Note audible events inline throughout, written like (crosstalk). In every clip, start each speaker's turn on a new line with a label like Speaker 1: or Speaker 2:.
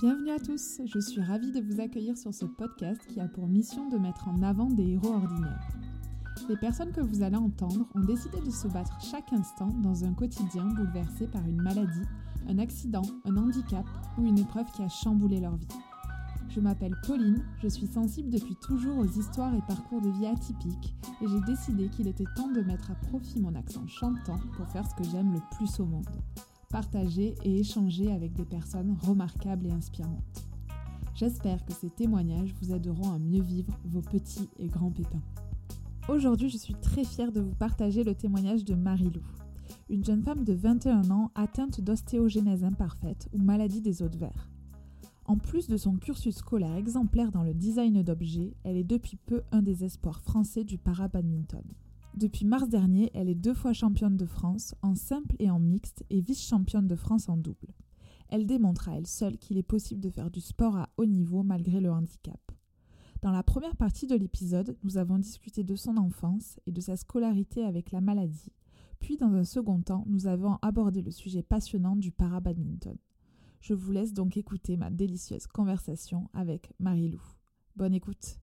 Speaker 1: Bienvenue à tous, je suis ravie de vous accueillir sur ce podcast qui a pour mission de mettre en avant des héros ordinaires. Les personnes que vous allez entendre ont décidé de se battre chaque instant dans un quotidien bouleversé par une maladie, un accident, un handicap ou une épreuve qui a chamboulé leur vie. Je m'appelle Pauline, je suis sensible depuis toujours aux histoires et parcours de vie atypiques et j'ai décidé qu'il était temps de mettre à profit mon accent chantant pour faire ce que j'aime le plus au monde. Partager et échanger avec des personnes remarquables et inspirantes. J'espère que ces témoignages vous aideront à mieux vivre vos petits et grands pépins. Aujourd'hui, je suis très fière de vous partager le témoignage de Marie-Lou, une jeune femme de 21 ans atteinte d'ostéogénèse imparfaite ou maladie des os de verre. En plus de son cursus scolaire exemplaire dans le design d'objets, elle est depuis peu un des espoirs français du para-badminton. Depuis mars dernier, elle est deux fois championne de France en simple et en mixte et vice-championne de France en double. Elle démontre à elle seule qu'il est possible de faire du sport à haut niveau malgré le handicap. Dans la première partie de l'épisode, nous avons discuté de son enfance et de sa scolarité avec la maladie. Puis, dans un second temps, nous avons abordé le sujet passionnant du para-badminton. Je vous laisse donc écouter ma délicieuse conversation avec Marie-Lou. Bonne écoute.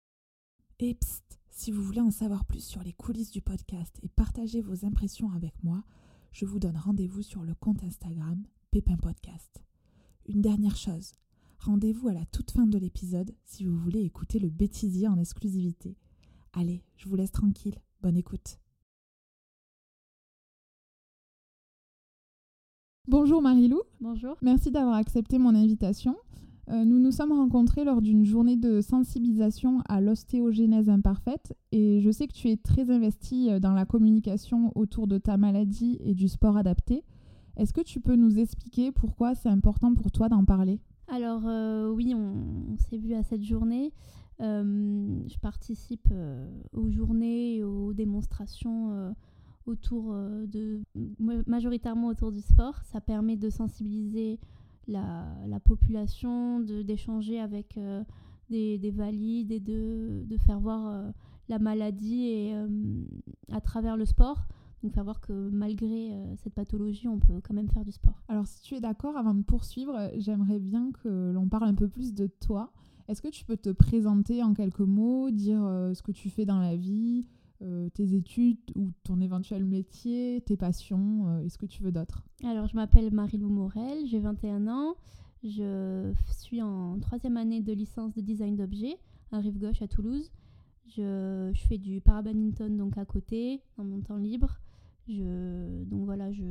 Speaker 1: Et psst, si vous voulez en savoir plus sur les coulisses du podcast et partager vos impressions avec moi, je vous donne rendez-vous sur le compte Instagram Pépin Podcast. Une dernière chose, rendez-vous à la toute fin de l'épisode si vous voulez écouter le bêtisier en exclusivité. Allez, je vous laisse tranquille, bonne écoute. Bonjour Marilou.
Speaker 2: Bonjour.
Speaker 1: Merci d'avoir accepté mon invitation. Euh, nous nous sommes rencontrés lors d'une journée de sensibilisation à l'ostéogénèse imparfaite et je sais que tu es très investie euh, dans la communication autour de ta maladie et du sport adapté. Est-ce que tu peux nous expliquer pourquoi c'est important pour toi d'en parler?
Speaker 2: Alors euh, oui, on, s'est vu à cette journée. je participe aux journées et aux démonstrations autour de majoritairement autour du sport. Ça permet de sensibiliser la, la population, d'échanger avec euh, des, des, valides et de, de faire voir euh, la maladie et, euh, à travers le sport. Donc faire voir que malgré cette pathologie, on peut quand même faire du sport.
Speaker 1: Alors si tu es d'accord, avant de poursuivre, j'aimerais bien que l'on parle un peu plus de toi. Est-ce que tu peux te présenter en quelques mots, dire ce que tu fais dans la vie, euh, tes études ou ton éventuel métier, tes passions euh, et ce que tu veux d'autre
Speaker 2: Alors, je m'appelle Marie-Lou Morel, j'ai 21 ans. Je suis en troisième année de licence de design d'objets à Rive-Gauche à Toulouse. Je, fais du parabadminton donc à côté, dans mon temps libre. Donc voilà, je,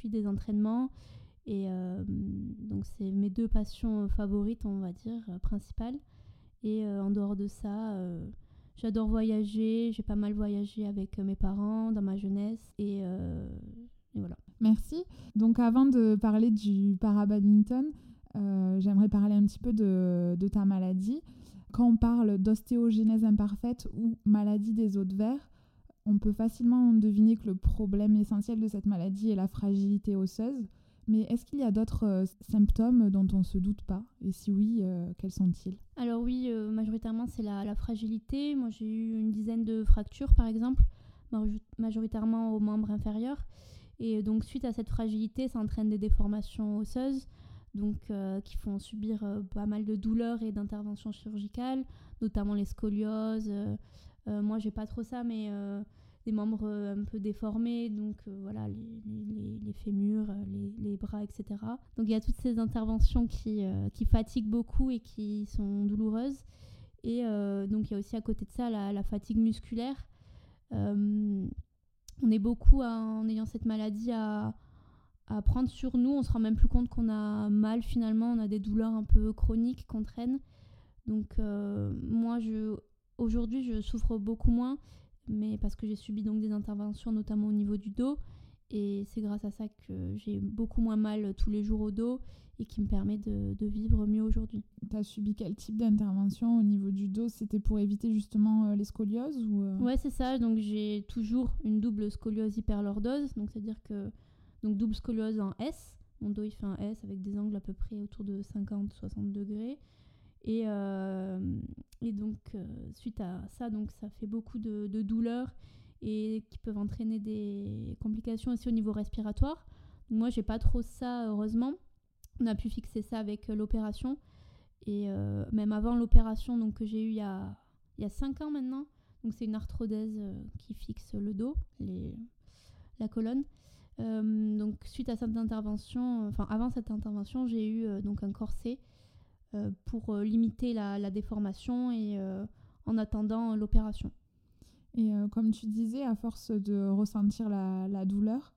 Speaker 2: fais des entraînements. Et euh, donc, c'est mes deux passions favorites, on va dire, principales. Et en dehors de ça, J'adore voyager, j'ai pas mal voyagé avec euh, mes parents dans ma jeunesse euh, et, voilà.
Speaker 1: Merci. Donc avant de parler du parabadminton, euh, j'aimerais parler un petit peu de, de, ta maladie. Quand on parle d'ostéogénèse imparfaite ou maladie des os de verre, on peut facilement deviner que le problème essentiel de cette maladie est la fragilité osseuse. Mais est-ce qu'il y a d'autres euh, symptômes dont on ne se doute pas? Et si oui, euh, quels sont-ils?
Speaker 2: Alors oui, euh, majoritairement c'est la, fragilité. Moi j'ai eu une dizaine de fractures par exemple, majoritairement aux membres inférieurs. Et donc suite à cette fragilité, ça entraîne des déformations osseuses, donc qui font subir pas mal de douleurs et d'interventions chirurgicales, notamment les scolioses. moi j'ai pas trop ça, mais des membres euh, un peu déformés, donc euh, voilà, les, fémurs, euh, les, bras, etc. Donc il y a toutes ces interventions qui, qui fatiguent beaucoup et qui sont douloureuses. Et donc il y a aussi à côté de ça la, fatigue musculaire. on est beaucoup en ayant cette maladie à, à prendre sur nous. On se rend même plus compte qu'on a mal finalement. On a des douleurs un peu chroniques qu'on traîne. Donc moi, je, aujourd'hui, je souffre beaucoup moins mais parce que j'ai subi donc des interventions notamment au niveau du dos et c'est grâce à ça que j'ai beaucoup moins mal tous les jours au dos et qui me permet de, de vivre mieux aujourd'hui.
Speaker 1: Tu as subi quel type d'intervention au niveau du dos? C'était pour éviter justement euh, les scolioses ou euh?
Speaker 2: Ouais, c'est ça. Donc j'ai toujours une double scoliose hyperlordose. Donc c'est-à-dire que donc double scoliose en S. Mon dos il fait un S avec des angles à peu près autour de 50-60 degrés. Et, euh, et donc, euh, suite à ça, donc, ça fait beaucoup de, douleurs et qui peuvent entraîner des complications aussi au niveau respiratoire. moi, j'ai pas trop ça, heureusement. on a pu fixer ça avec l'opération. Et même avant l'opération donc, que j'ai eue il y a, il y a 5 ans maintenant, donc c'est une arthrodèse qui fixe le dos, la colonne. donc suite à cette intervention, enfin avant cette intervention, j'ai eu donc un corset pour limiter la, la, déformation et en attendant l'opération.
Speaker 1: Et euh, comme tu disais, à force de ressentir la, douleur,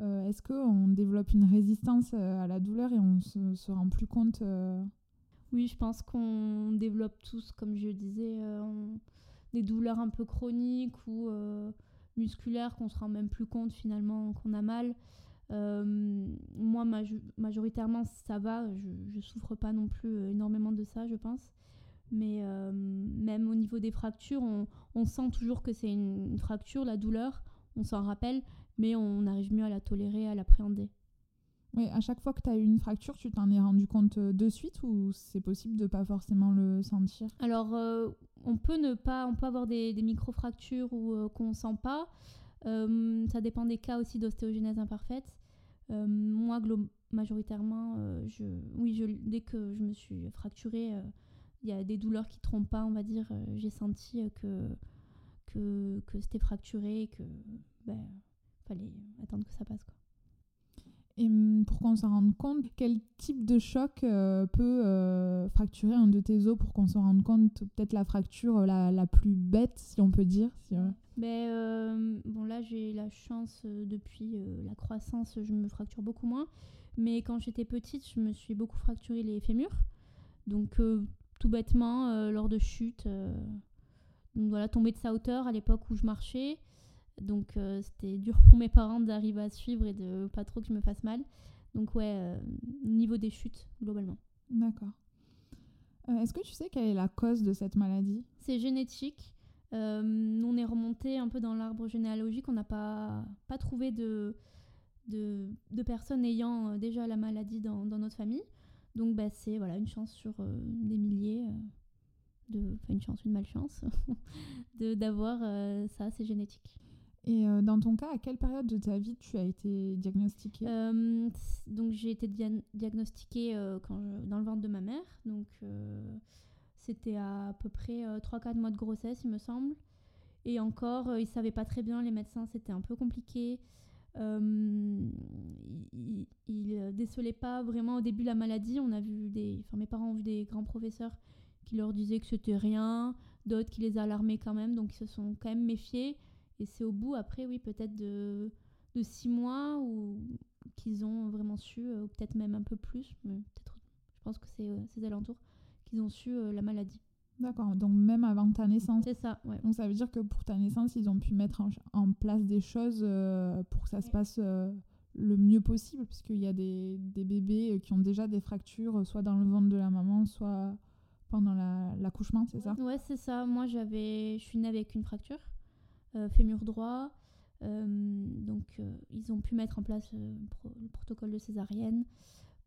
Speaker 1: euh, est-ce qu'on développe une résistance euh, à la douleur et on se, se rend plus compte
Speaker 2: Oui, je pense qu'on développe tous, comme je disais, des douleurs un peu chroniques ou musculaires qu'on se rend même plus compte finalement qu'on a mal. Moi, majoritairement, ça va. Je, ne souffre pas non plus énormément de ça, je pense. Mais euh, même au niveau des fractures, on, sent toujours que c'est une, fracture, la douleur, on s'en rappelle, mais on arrive mieux à la tolérer, à l'appréhender.
Speaker 1: Oui, à chaque fois que tu as eu une fracture, tu t'en es rendu compte euh, de suite ou c'est possible de pas forcément le sentir?
Speaker 2: Alors, euh, on peut ne pas, on peut avoir des, micro-fractures ou qu'on sent pas. ça dépend des cas aussi d'ostéogenèse imparfaite. Moi, majoritairement, je, oui, je, dès que je me suis fracturée, il y a des douleurs qui trompent pas, on va dire. Euh, j'ai senti euh, que, que, que c'était fracturé et que ben, fallait attendre que ça passe. Quoi.
Speaker 1: Et hum, pour qu'on s'en rende compte, quel type de choc euh, peut fracturer un de tes os pour qu'on s'en rende compte Peut-être la fracture la, la, plus bête, si on peut dire. Si,
Speaker 2: ben, bon, là, j'ai la chance, depuis la croissance, je me fracture beaucoup moins. Mais quand j'étais petite, je me suis beaucoup fracturé les fémurs. Donc, tout bêtement euh, lors de chutes. Euh. donc voilà, tomber de sa hauteur à l'époque où je marchais. Donc euh, c'était dur pour mes parents d'arriver à suivre et de pas trop que je me fasse mal. Donc ouais, niveau des chutes globalement.
Speaker 1: D'accord. Est-ce que tu sais quelle est la cause de cette maladie?
Speaker 2: C'est génétique. on est remonté un peu dans l'arbre généalogique. On n'a pas, pas trouvé de, de, de, personnes ayant déjà la maladie dans, dans notre famille. Donc bah, c'est voilà, une chance sur euh, des milliers, euh, de, enfin une chance, une malchance, (laughs) d'avoir euh, ça, c'est génétique.
Speaker 1: Et dans ton cas, à quelle période de ta vie tu as été diagnostiquée?
Speaker 2: Donc j'ai été diagnostiquée quand dans le ventre de ma mère. Donc c'était à, peu près 3-4 mois de grossesse, il me semble. Et encore, ils ne savaient pas très bien, les médecins, c'était un peu compliqué. Euh, il, il, décelait pas vraiment au début la maladie. On a vu des, mes parents ont vu des grands professeurs qui leur disaient que c'était rien, d'autres qui les alarmaient quand même, donc ils se sont quand même méfiés. Et c'est au bout après, oui, peut-être de, de six mois ou qu'ils ont vraiment su, euh, ou peut-être même un peu plus, peut-être, je pense que c'est euh, ces alentours, qu'ils ont su la maladie.
Speaker 1: D'accord, donc même avant ta naissance.
Speaker 2: C'est ça, ouais.
Speaker 1: Donc ça veut dire que pour ta naissance, ils ont pu mettre en, place des choses euh, pour que ça se passe euh, le mieux possible, puisqu'il y a des, des, bébés euh, qui ont déjà des fractures, soit dans le ventre de la maman, soit pendant l'accouchement, c'est ça?
Speaker 2: Ouais, c'est ça. Moi, j'avais, je suis née avec une fracture, fémur droit. donc ils ont pu mettre en place le protocole de césarienne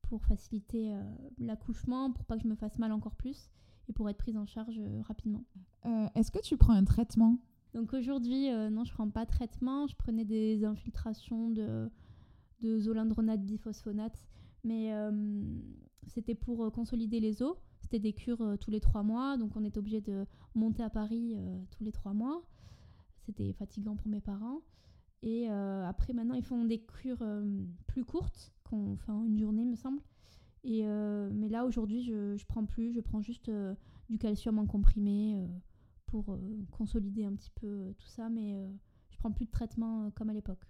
Speaker 2: pour faciliter l'accouchement, pour pas que je me fasse mal encore plus et pour être prise en charge euh, rapidement.
Speaker 1: Euh, est-ce que tu prends un traitement?
Speaker 2: Donc aujourd'hui, euh, non, je prends pas de traitement. Je prenais des infiltrations de, de zolindronate biphosphonate, mais c'était pour consolider les os. C'était des cures tous les trois mois, donc on était obligé de monter à Paris tous les trois mois. C'était fatigant pour mes parents. Et après, maintenant, ils font des cures plus courtes, qu'on fait en une journée, me semble. Et, euh, mais là, aujourd'hui, je ne prends plus. Je prends juste euh, du calcium en comprimé euh, pour consolider un petit peu tout ça. Mais je prends plus de traitement comme à l'époque.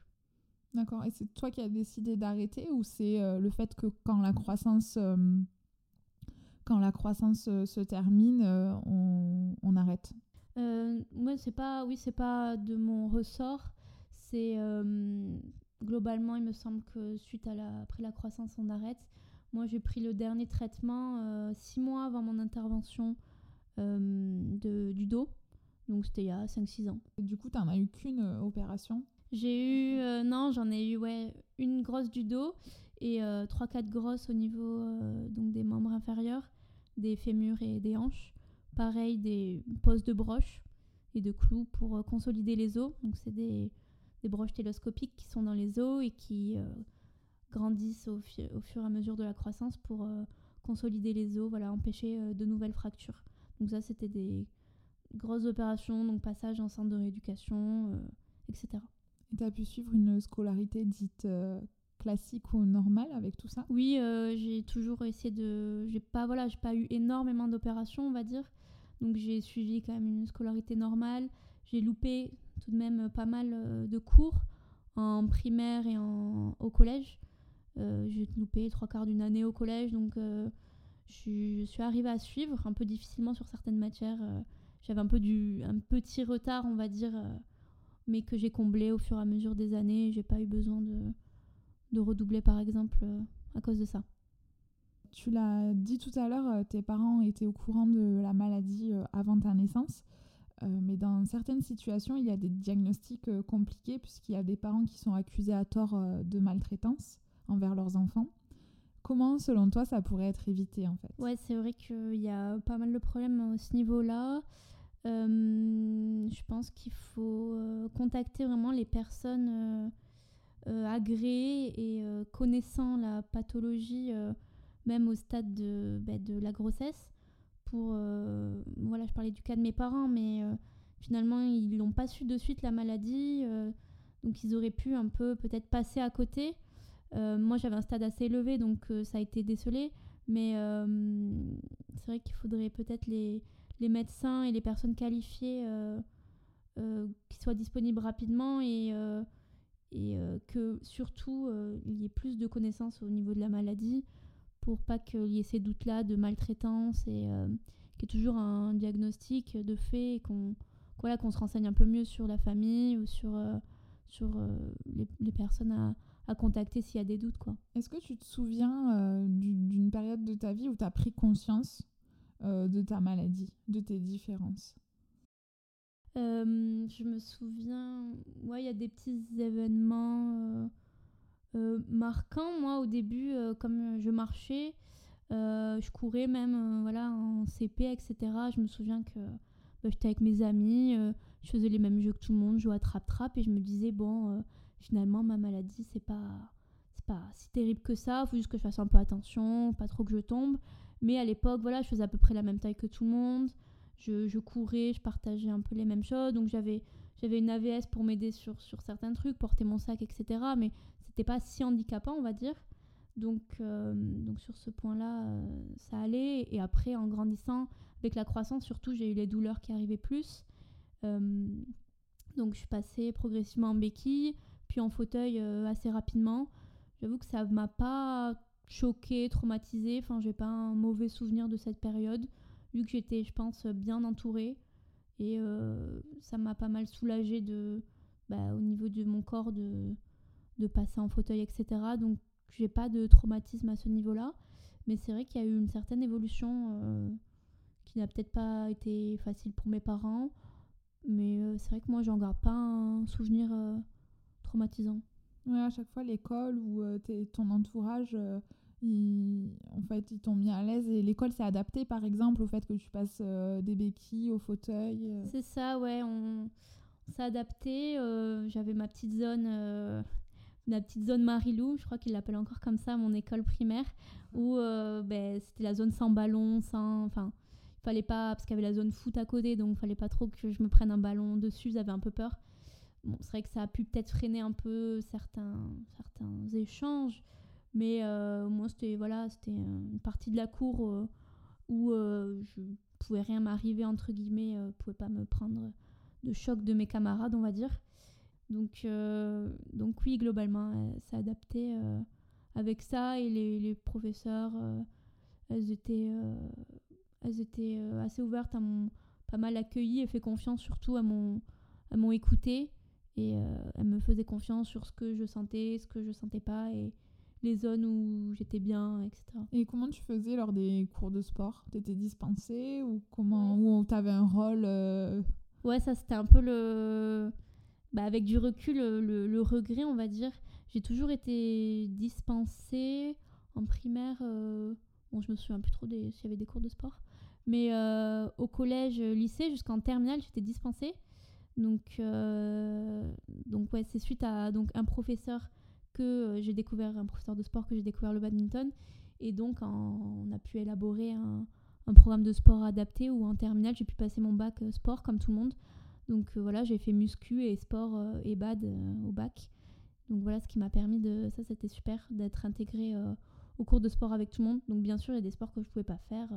Speaker 1: D'accord. Et c'est toi qui as décidé d'arrêter ou c'est le fait que quand la croissance, quand la croissance se termine, on, on, arrête?
Speaker 2: Moi, c'est pas, oui, c'est pas de mon ressort. C'est globalement, il me semble que suite à la, après la croissance, on arrête. Moi, j'ai pris le dernier traitement euh, six mois avant mon intervention euh, de, du dos. Donc, c'était il y a 5-6 ans.
Speaker 1: du coup, tu n'en as eu qu'une euh, opération?
Speaker 2: J'ai eu. non, j'en ai eu ouais, une grosse du dos et 3-4 grosses au niveau donc des membres inférieurs, des fémurs et des hanches. Pareil, des poses de broches et de clous pour consolider les os. Donc, c'est des, des broches télescopiques qui sont dans les os et qui grandissent au, au, fur et à mesure de la croissance pour consolider les os, voilà, empêcher de nouvelles fractures. Donc ça, c'était des grosses opérations, donc passage en centre de rééducation, etc.
Speaker 1: Et tu as pu suivre une scolarité dite classique ou normale avec tout ça?
Speaker 2: Oui, j'ai toujours essayé de... J'ai pas, voilà, j'ai pas eu énormément d'opérations, on va dire. Donc j'ai suivi quand même une scolarité normale. J'ai loupé tout de même pas mal euh, de cours en primaire et au collège. Euh, j'ai loupé trois quarts d'une année au collège, donc euh, je, suis arrivée à suivre un peu difficilement sur certaines matières. J'avais un petit retard, on va dire, mais que j'ai comblé au fur et à mesure des années. J'ai pas eu besoin de redoubler, par exemple, à cause de ça.
Speaker 1: Tu l'as dit tout à l'heure, tes parents étaient au courant de la maladie avant ta naissance. Euh, mais dans certaines situations, il y a des diagnostics euh, compliqués puisqu'il y a des parents qui sont accusés à tort euh, de maltraitance envers leurs enfants. Comment, selon toi, ça pourrait être évité en fait?
Speaker 2: Ouais, c'est vrai qu'il y a pas mal de problèmes à ce niveau-là. je pense qu'il faut contacter vraiment les personnes agréées et connaissant la pathologie, même au stade de, bah, de la grossesse pour. Euh, voilà, je parlais du cas de mes parents, mais euh, finalement, ils n'ont pas su de suite la maladie. Euh, donc, ils auraient pu un peu peut-être passer à côté. moi, j'avais un stade assez élevé, donc ça a été décelé. Mais c'est vrai qu'il faudrait peut-être les, les, médecins et les personnes qualifiées qui soient disponibles rapidement et, et que surtout il y ait plus de connaissances au niveau de la maladie pour pas qu'il y ait ces doutes-là de maltraitance et euh, qu'il y ait toujours un diagnostic de fait et qu'on voilà, qu'on se renseigne un peu mieux sur la famille ou sur, euh, sur euh, les, personnes à, à contacter s'il y a des doutes. quoi.
Speaker 1: Est-ce que tu te souviens d'une période de ta vie où tu as pris conscience de ta maladie, de tes différences?
Speaker 2: Je me souviens, ouais, il y a des petits événements euh, marquant. Moi, au début, euh, comme je marchais, euh, je courais même voilà, en CP, etc. Je me souviens que bah, j'étais avec mes amis, je faisais les mêmes jeux que tout le monde, je jouais à trap-trap et je me disais, bon, finalement, ma maladie, c'est pas, c'est pas si terrible que ça, faut juste que je fasse un peu attention, pas trop que je tombe. Mais à l'époque, voilà, je faisais à peu près la même taille que tout le monde. Je courais, je partageais un peu les mêmes choses. Donc j'avais, j'avais une AVS pour m'aider sur, sur certains trucs, porter mon sac, etc. Mais c'était pas si handicapant, on va dire. Donc, euh, donc sur ce point-là, euh, ça allait. Et après, en grandissant, avec la croissance, surtout, j'ai eu les douleurs qui arrivaient plus. Euh, donc, je suis passée progressivement en béquille, puis en fauteuil assez rapidement. J'avoue que ça m'a pas choqué, traumatisé. Enfin, j'ai pas un mauvais souvenir de cette période, vu que j'étais, je pense, bien entourée. Et ça m'a pas mal soulagée de, bah, au niveau de mon corps de de passer en fauteuil, etc. Donc j'ai pas de traumatisme à ce niveau-là. Mais c'est vrai qu'il y a eu une certaine évolution euh, qui n'a peut-être pas été facile pour mes parents. Mais euh, c'est vrai que moi, j'en garde pas un souvenir euh, traumatisant.
Speaker 1: Ouais, à chaque fois, l'école ou ton entourage, en fait, ils t'ont mis à l'aise. Et l'école s'est adaptée, par exemple, au fait que tu passes des béquilles au fauteuil.
Speaker 2: C'est ça, ouais. On, on s'est adapté. J'avais ma petite zone la petite zone Marilou, je crois qu'il l'appelle encore comme ça, mon école primaire, où euh, ben, c'était la zone sans ballon, sans. Enfin, fallait pas. Parce qu'il y avait la zone foot à côté, donc il fallait pas trop que je me prenne un ballon dessus, j'avais un peu peur. Bon, c'est vrai que ça a pu peut-être freiner un peu certains, certains échanges, mais euh, moi, c'était voilà, une partie de la cour euh, où je pouvais rien m'arriver, entre guillemets, ne pouvais pas me prendre de choc de mes camarades, on va dire. Donc, euh, donc oui, globalement, elle adaptée euh, avec ça. Et les, les professeurs, euh, elles étaient, elles étaient assez ouvertes à mon, pas mal accueilli et fait confiance surtout à mon, à mon écouté et elles me faisaient confiance sur ce que je sentais, ce que je sentais pas les zones où j'étais bien, etc.
Speaker 1: Et comment tu faisais lors des cours de sport? T'étais dispensée ou comment ou t'avais un rôle
Speaker 2: Ouais, ça c'était un peu le bah, avec du recul, le, regret, on va dire. J'ai toujours été dispensée en primaire. Euh, bon, je me souviens plus trop s'il y avait des cours de sport. Mais euh, au collège, lycée, jusqu'en terminale, j'étais dispensée. Donc, euh, donc ouais, c'est suite à donc, un professeur que j'ai découvert un professeur de sport, que j'ai découvert le badminton. Et donc, on a pu élaborer un, programme de sport adapté où en terminale, j'ai pu passer mon bac sport comme tout le monde. Donc voilà, j'ai fait muscu et sport et bad au bac. Donc voilà ce qui m'a permis de. Ça, c'était super d'être intégré au cours de sport avec tout le monde. Donc bien sûr, il y a des sports que je ne pouvais pas faire.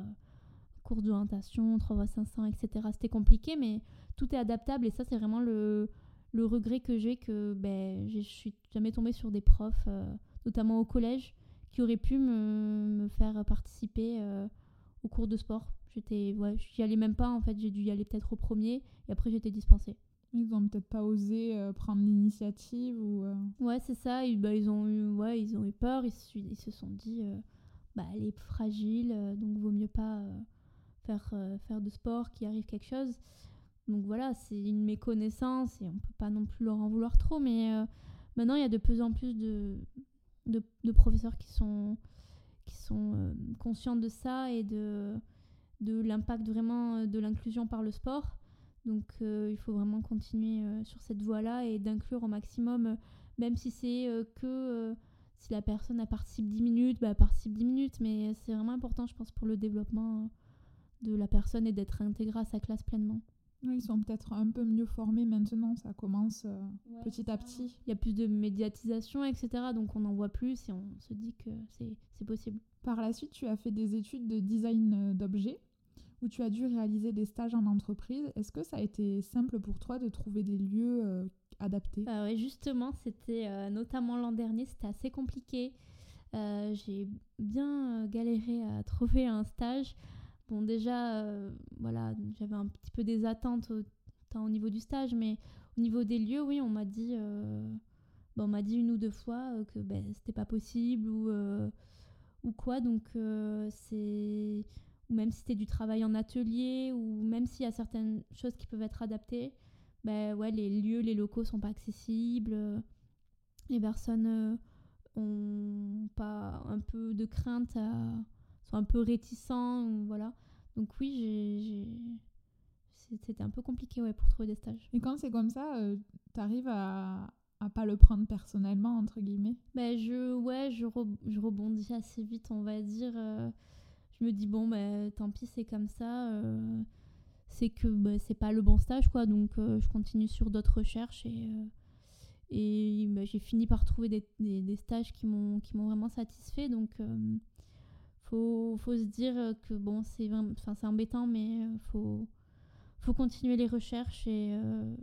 Speaker 2: cours d'orientation, 3x500, etc. C'était compliqué, mais tout est adaptable et ça, c'est vraiment le, le regret que j'ai que ben, je suis jamais tombée sur des profs, euh, notamment au collège, qui auraient pu me, me faire participer euh, au cours de sport. J'étais, ouais, j'y allais même pas en fait, j'ai dû y aller peut-être au premier et après j'étais dispensée.
Speaker 1: Ils ont peut-être pas osé euh, prendre l'initiative ou.
Speaker 2: Ouais, c'est ça. Ils, bah, ils ont eu, ouais, ils ont eu peur. Ils, ils se sont dit, bah, elle est fragile, donc vaut mieux pas faire faire de sport, qu'il arrive quelque chose. Donc voilà, c'est une méconnaissance et on peut pas non plus leur en vouloir trop, mais euh, maintenant il y a de plus en plus de, de, professeurs qui sont, qui sont euh, conscients de ça et de, de l'impact vraiment euh, de l'inclusion par le sport. Donc il faut vraiment continuer sur cette voie-là et d'inclure au maximum, même si c'est que si la personne participe 10 minutes, bah, elle participe 10 minutes, mais c'est vraiment important, je pense, pour le développement de la personne et d'être intégrée à sa classe pleinement
Speaker 1: ils sont peut-être un peu mieux formés maintenant, ça commence euh, petit à petit.
Speaker 2: Il y a plus de médiatisation, etc. Donc on en voit plus et on se dit que c'est possible.
Speaker 1: Par la suite, tu as fait des études de design euh, d'objets où tu as dû réaliser des stages en entreprise. Est-ce que ça a été simple pour toi de trouver des lieux euh, adaptés?
Speaker 2: Ah ouais, Justement, c'était notamment l'an dernier, c'était assez compliqué. J'ai bien galéré à (laughs) trouver un stage. Bon, déjà, euh, voilà, j'avais un petit peu des attentes tant au niveau du stage, mais au niveau des lieux, oui, on m'a dit, euh, on m'a dit une ou deux fois euh, que ben, c'était pas possible ou, ou quoi. Donc, c'est. Ou même si c'était du travail en atelier, ou même s'il y a certaines choses qui peuvent être adaptées, ben ouais, les lieux, les locaux sont pas accessibles. Les personnes ont pas un peu de crainte à sont un peu réticents. Voilà. Donc oui, c'était un peu compliqué ouais, pour trouver des stages.
Speaker 1: Et quand c'est comme ça, euh, tu arrives à, à pas le prendre personnellement, entre guillemets?
Speaker 2: Ben, je, Ouais, je, je rebondis assez vite, on va dire. Euh, je me dis, bon, ben, tant pis, c'est comme ça. Euh, c'est que ben, c'est pas le bon stage, quoi. Donc je continue sur d'autres recherches et, et j'ai fini par trouver des, des, des stages qui m'ont vraiment satisfait. Donc faut, faut se dire que bon, c'est enfin, embêtant, mais euh, faut, faut continuer les recherches et, euh,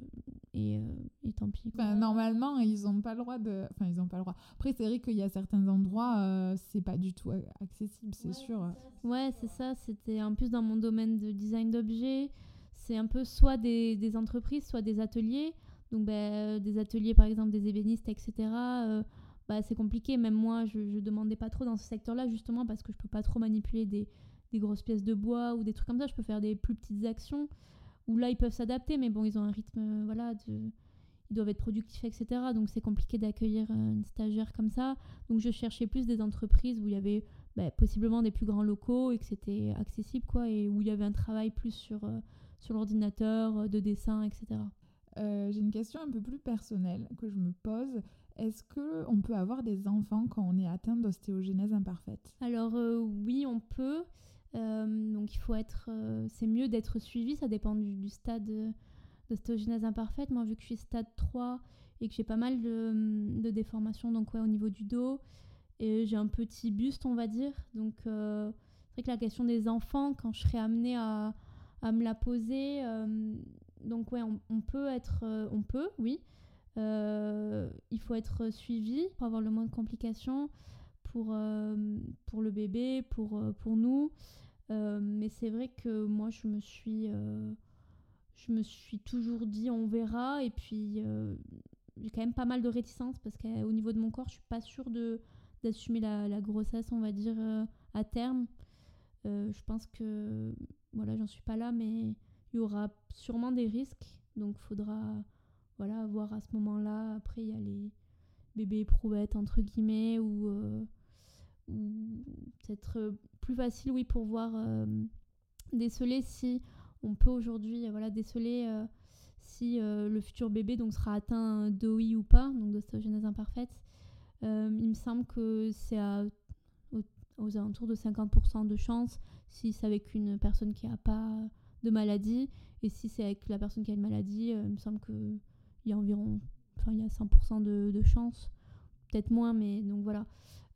Speaker 2: et, euh, et, tant pis.
Speaker 1: normalement, ils n'ont pas le droit de. Enfin, ils n'ont pas le droit. Après, c'est vrai qu'il y a certains endroits, c'est pas du tout accessible, c'est sûr.
Speaker 2: Ouais, c'est ça. C'était en plus dans mon domaine de design d'objets. C'est un peu soit des, des, entreprises, soit des ateliers. Donc, ben, des ateliers, par exemple, des ébénistes, etc bah, c'est compliqué. Même moi, je, je demandais pas trop dans ce secteur-là, justement, parce que je peux pas trop manipuler des, des, grosses pièces de bois ou des trucs comme ça. Je peux faire des plus petites actions où là, ils peuvent s'adapter, mais bon, ils ont un rythme, euh, voilà, ils doivent être productifs, etc. Donc, c'est compliqué d'accueillir euh, une stagiaire comme ça. Donc, je cherchais plus des entreprises où il y avait bah, possiblement des plus grands locaux et que c'était accessible, quoi, et où il y avait un travail plus sur, euh, sur l'ordinateur, de dessin, etc.
Speaker 1: J'ai une question un peu plus personnelle que je me pose. Est-ce que on peut avoir des enfants quand on est atteint d'ostéogenèse imparfaite?
Speaker 2: Alors euh, oui, on peut. Euh, donc il faut être, euh, c'est mieux d'être suivi. Ça dépend du, stade d'ostéogenèse imparfaite. Moi, vu que je suis stade 3 et que j'ai pas mal de, déformations, donc ouais, au niveau du dos, et j'ai un petit buste, on va dire. Donc c'est vrai que la question des enfants, quand je serai amenée à, me la poser, donc ouais, on peut être, on peut, oui. Euh, il faut être suivi pour avoir le moins de complications pour, euh, pour le bébé, pour, euh, pour nous. mais c'est vrai que moi, je me suis, je me suis toujours dit on verra. Et puis, j'ai quand même pas mal de réticence parce qu'au niveau de mon corps, je suis pas sûre de, d'assumer la, grossesse, on va dire, à terme. je pense que, voilà, j'en suis pas là, mais il y aura sûrement des risques. Donc, faudra voilà, voir à ce moment-là. Après, il y a les bébés éprouvettes, entre guillemets, ou, euh, peut-être euh, plus facile, oui, pour voir euh, déceler si on peut aujourd'hui voilà, déceler si le futur bébé donc, sera atteint d'OI ou pas, donc d'ostéogenèse imparfaite. il me semble que c'est aux, alentours de 50% de chance si c'est avec une personne qui n'a pas de maladie. Et si c'est avec la personne qui a une maladie, il me semble qu'il y a environ enfin, il y a 100% de, de chance. Peut-être moins, mais donc voilà.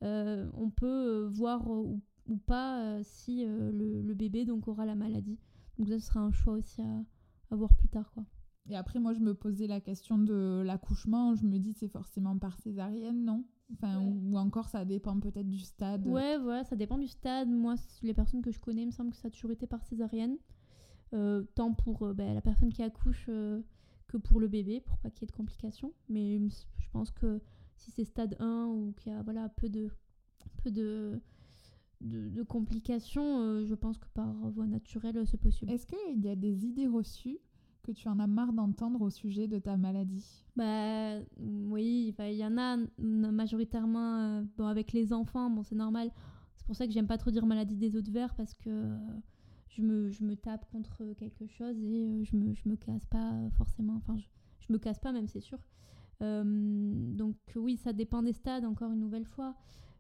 Speaker 2: on peut voir ou, pas si le, le, bébé donc aura la maladie. Donc ça, ce sera un choix aussi à, à voir plus tard. quoi.
Speaker 1: Et après, moi, je me posais la question de l'accouchement. Je me dis, c'est forcément par césarienne, non? Enfin, ou, encore, ça dépend peut-être du stade.
Speaker 2: Ouais, voilà, ça dépend du stade. Moi, les personnes que je connais, il me semble que ça a toujours été par césarienne. Euh, tant pour euh, bah, la personne qui accouche euh, que pour le bébé, pour pas qu'il y ait de complications. Mais je pense que si c'est stade 1 ou qu'il y a voilà, peu de, peu de, de, complications, je pense que par voie naturelle, c'est possible.
Speaker 1: Est-ce qu'il y a des idées reçues que tu en as marre d'entendre au sujet de ta maladie?
Speaker 2: Bah oui, il y en a majoritairement euh, bon, avec les enfants, bon c'est normal. C'est pour ça que j'aime pas trop dire maladie des autres vers parce que euh, je, me, je me tape contre quelque chose et euh, je, me, je me casse pas forcément. Enfin, je, je me casse pas même, c'est sûr. donc oui, ça dépend des stades, encore une nouvelle fois.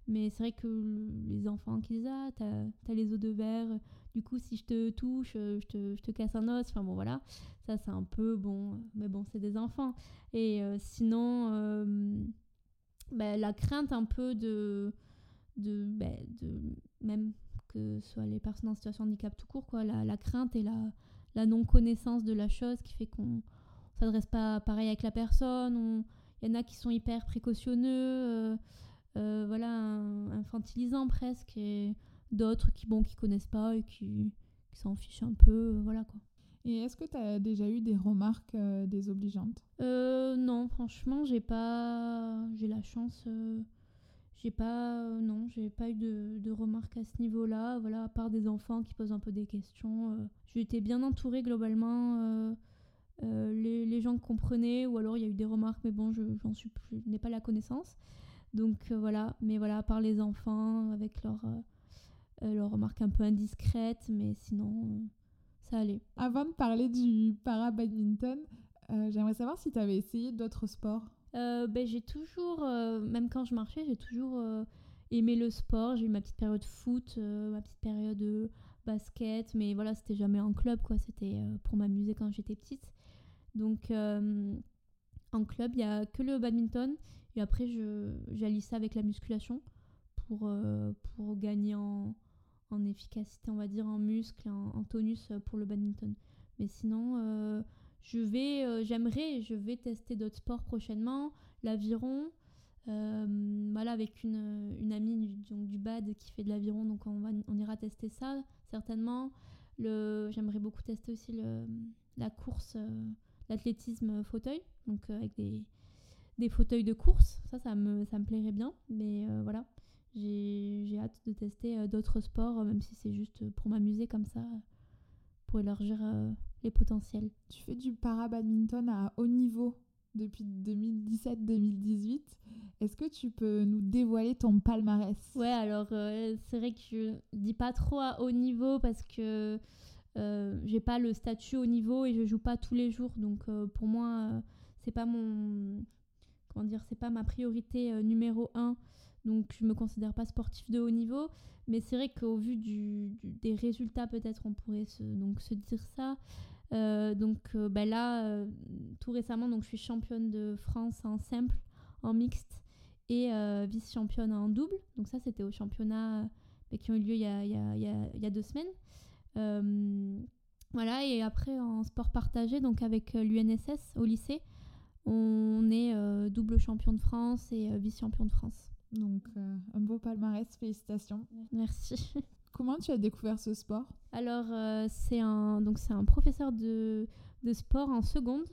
Speaker 2: Mais c'est vrai que les enfants qu'ils ont, t'as as les os de verre, du coup, si je te touche, euh, je te, je te casse un os. Enfin bon, voilà. Ça, c'est un peu bon. Mais bon, c'est des enfants. Et euh, sinon, euh, bah, la crainte un peu de. de, bah, de même que ce soit les personnes en situation de handicap tout court, quoi. La, la crainte et la, la non-connaissance de la chose qui fait qu'on s'adresse pas pareil avec la personne. Il y en a qui sont hyper précautionneux, voilà, infantilisants presque. Et d'autres qui bon qui connaissent pas et qui, s'en fichent un peu euh, voilà quoi
Speaker 1: et est-ce que tu as déjà eu des remarques euh, désobligeantes?
Speaker 2: Euh, non franchement j'ai pas j'ai la chance j'ai pas non j'ai pas eu de, de, remarques à ce niveau là voilà à part des enfants qui posent un peu des questions j'ai été bien entourée globalement les, les, gens comprenaient ou alors il y a eu des remarques mais bon je j'en suis n'ai pas la connaissance donc voilà mais voilà à part les enfants avec leur euh, remarque un peu indiscrète, mais sinon, euh, ça allait.
Speaker 1: Avant de parler du para-badminton, euh, j'aimerais savoir si tu avais essayé d'autres sports.
Speaker 2: Ben, j'ai toujours, même quand je marchais, j'ai toujours aimé le sport. J'ai eu ma petite période foot, ma petite période basket, mais voilà, c'était jamais en club, quoi. C'était pour m'amuser quand j'étais petite. Donc, en club, il y a que le badminton. Et après, j'allie ça avec la musculation pour, pour gagner en, efficacité, on va dire, en muscle, en, tonus euh, pour le badminton. Mais sinon, euh, je vais, euh, j'aimerais, je vais tester d'autres sports prochainement. L'aviron, voilà, avec une, une amie du, du BAD qui fait de l'aviron, donc on, va, on ira tester ça, certainement. Le, j'aimerais beaucoup tester aussi le, la course, l'athlétisme fauteuil, donc avec des, des fauteuils de course. Ça, ça me, ça me plairait bien. Mais voilà, j'ai hâte de tester euh, d'autres sports, euh, même si c'est juste pour m'amuser comme ça, pour élargir euh, les potentiels.
Speaker 1: Tu fais du para-badminton à haut niveau depuis 2017-2018. Est-ce que tu peux nous dévoiler ton palmarès?
Speaker 2: Ouais, alors c'est vrai que je dis pas trop à haut niveau parce que euh, j'ai pas le statut haut niveau et je joue pas tous les jours. Donc pour moi, c'est pas mon comment dire, c'est pas ma priorité numéro un donc je me considère pas sportif de haut niveau, mais c'est vrai qu'au vu des résultats peut-être on pourrait se, donc se dire ça. Euh, donc euh, bah là, euh, tout récemment, donc je suis championne de France en simple, en mixte et vice-championne en double. Donc ça c'était au championnat bah, qui ont eu lieu il y a, y a deux semaines. voilà, et après en sport partagé, donc avec l'UNSS au lycée, on est double champion de France et vice-champion de France.
Speaker 1: Donc, euh, un beau palmarès, félicitations.
Speaker 2: Merci.
Speaker 1: Comment tu as découvert ce sport?
Speaker 2: Alors, euh, c'est un, donc c'est un professeur de, de, sport en seconde.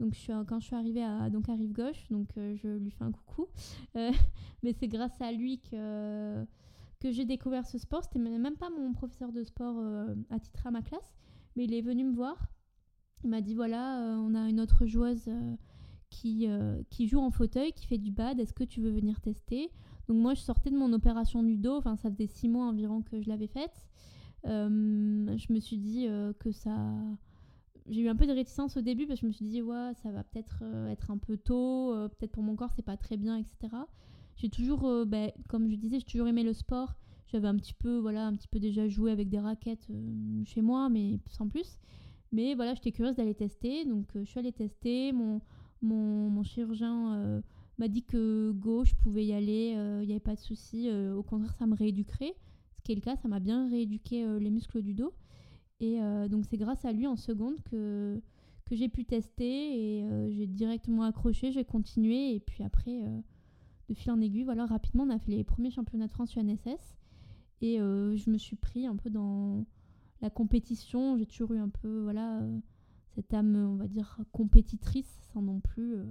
Speaker 2: Donc, je suis, quand je suis arrivée à, donc à Rive Gauche, donc euh, je lui fais un coucou. (laughs) mais c'est grâce à lui que, que j'ai découvert ce sport. C'était même pas mon professeur de sport à titre à ma classe, mais il est venu me voir. Il m'a dit voilà, on a une autre joueuse qui, euh, qui joue en fauteuil, qui fait du bad, est-ce que tu veux venir tester? Donc moi je sortais de mon opération du dos, enfin ça faisait six mois environ que je l'avais faite. Euh, je me suis dit euh, que ça... J'ai eu un peu de réticence au début parce que je me suis dit ouais ça va peut-être être un peu tôt, peut-être pour mon corps c'est pas très bien, etc. j'ai toujours, ben, comme je disais, j'ai toujours aimé le sport. J'avais un petit peu, voilà, un petit peu déjà joué avec des raquettes chez moi, mais sans plus. Mais voilà, j'étais curieuse d'aller tester, donc je suis allée tester. Mon, mon, chirurgien m'a dit que go, je pouvais y aller, il n'y avait pas de souci. au contraire, ça me rééduquerait. Ce qui est le cas, ça m'a bien rééduqué les muscles du dos. Et donc c'est grâce à lui en seconde que, que j'ai pu tester et j'ai directement accroché, j'ai continué. Et puis après, de fil en aiguille, voilà, rapidement, on a fait les premiers championnats de France UNSS. Et euh, je me suis pris un peu dans la compétition. J'ai toujours eu un peu, voilà, euh, cette âme, on va dire, compétitrice, sans non plus euh,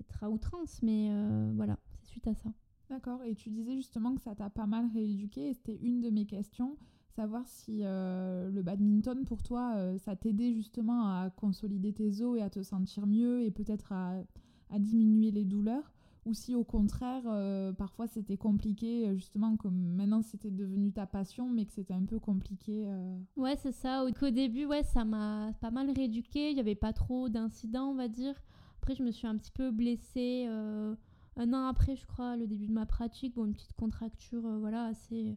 Speaker 2: être à outrance. Mais voilà, c'est suite à ça.
Speaker 1: D'accord. Et tu disais justement que ça t'a pas mal rééduqué. C'était une de mes questions. Savoir si le badminton, pour toi, ça t'aidait justement à consolider tes os et à te sentir mieux et peut-être à, à diminuer les douleurs ou si au contraire, euh, parfois c'était compliqué, euh, justement, comme maintenant c'était devenu ta passion, mais que c'était un peu compliqué. Euh.
Speaker 2: Ouais, c'est ça. Au, début, ouais, ça m'a pas mal rééduqué. Il n'y avait pas trop d'incidents, on va dire. Après, je me suis un petit peu blessée un an après, je crois, le début de ma pratique. Bon, une petite contracture, voilà, assez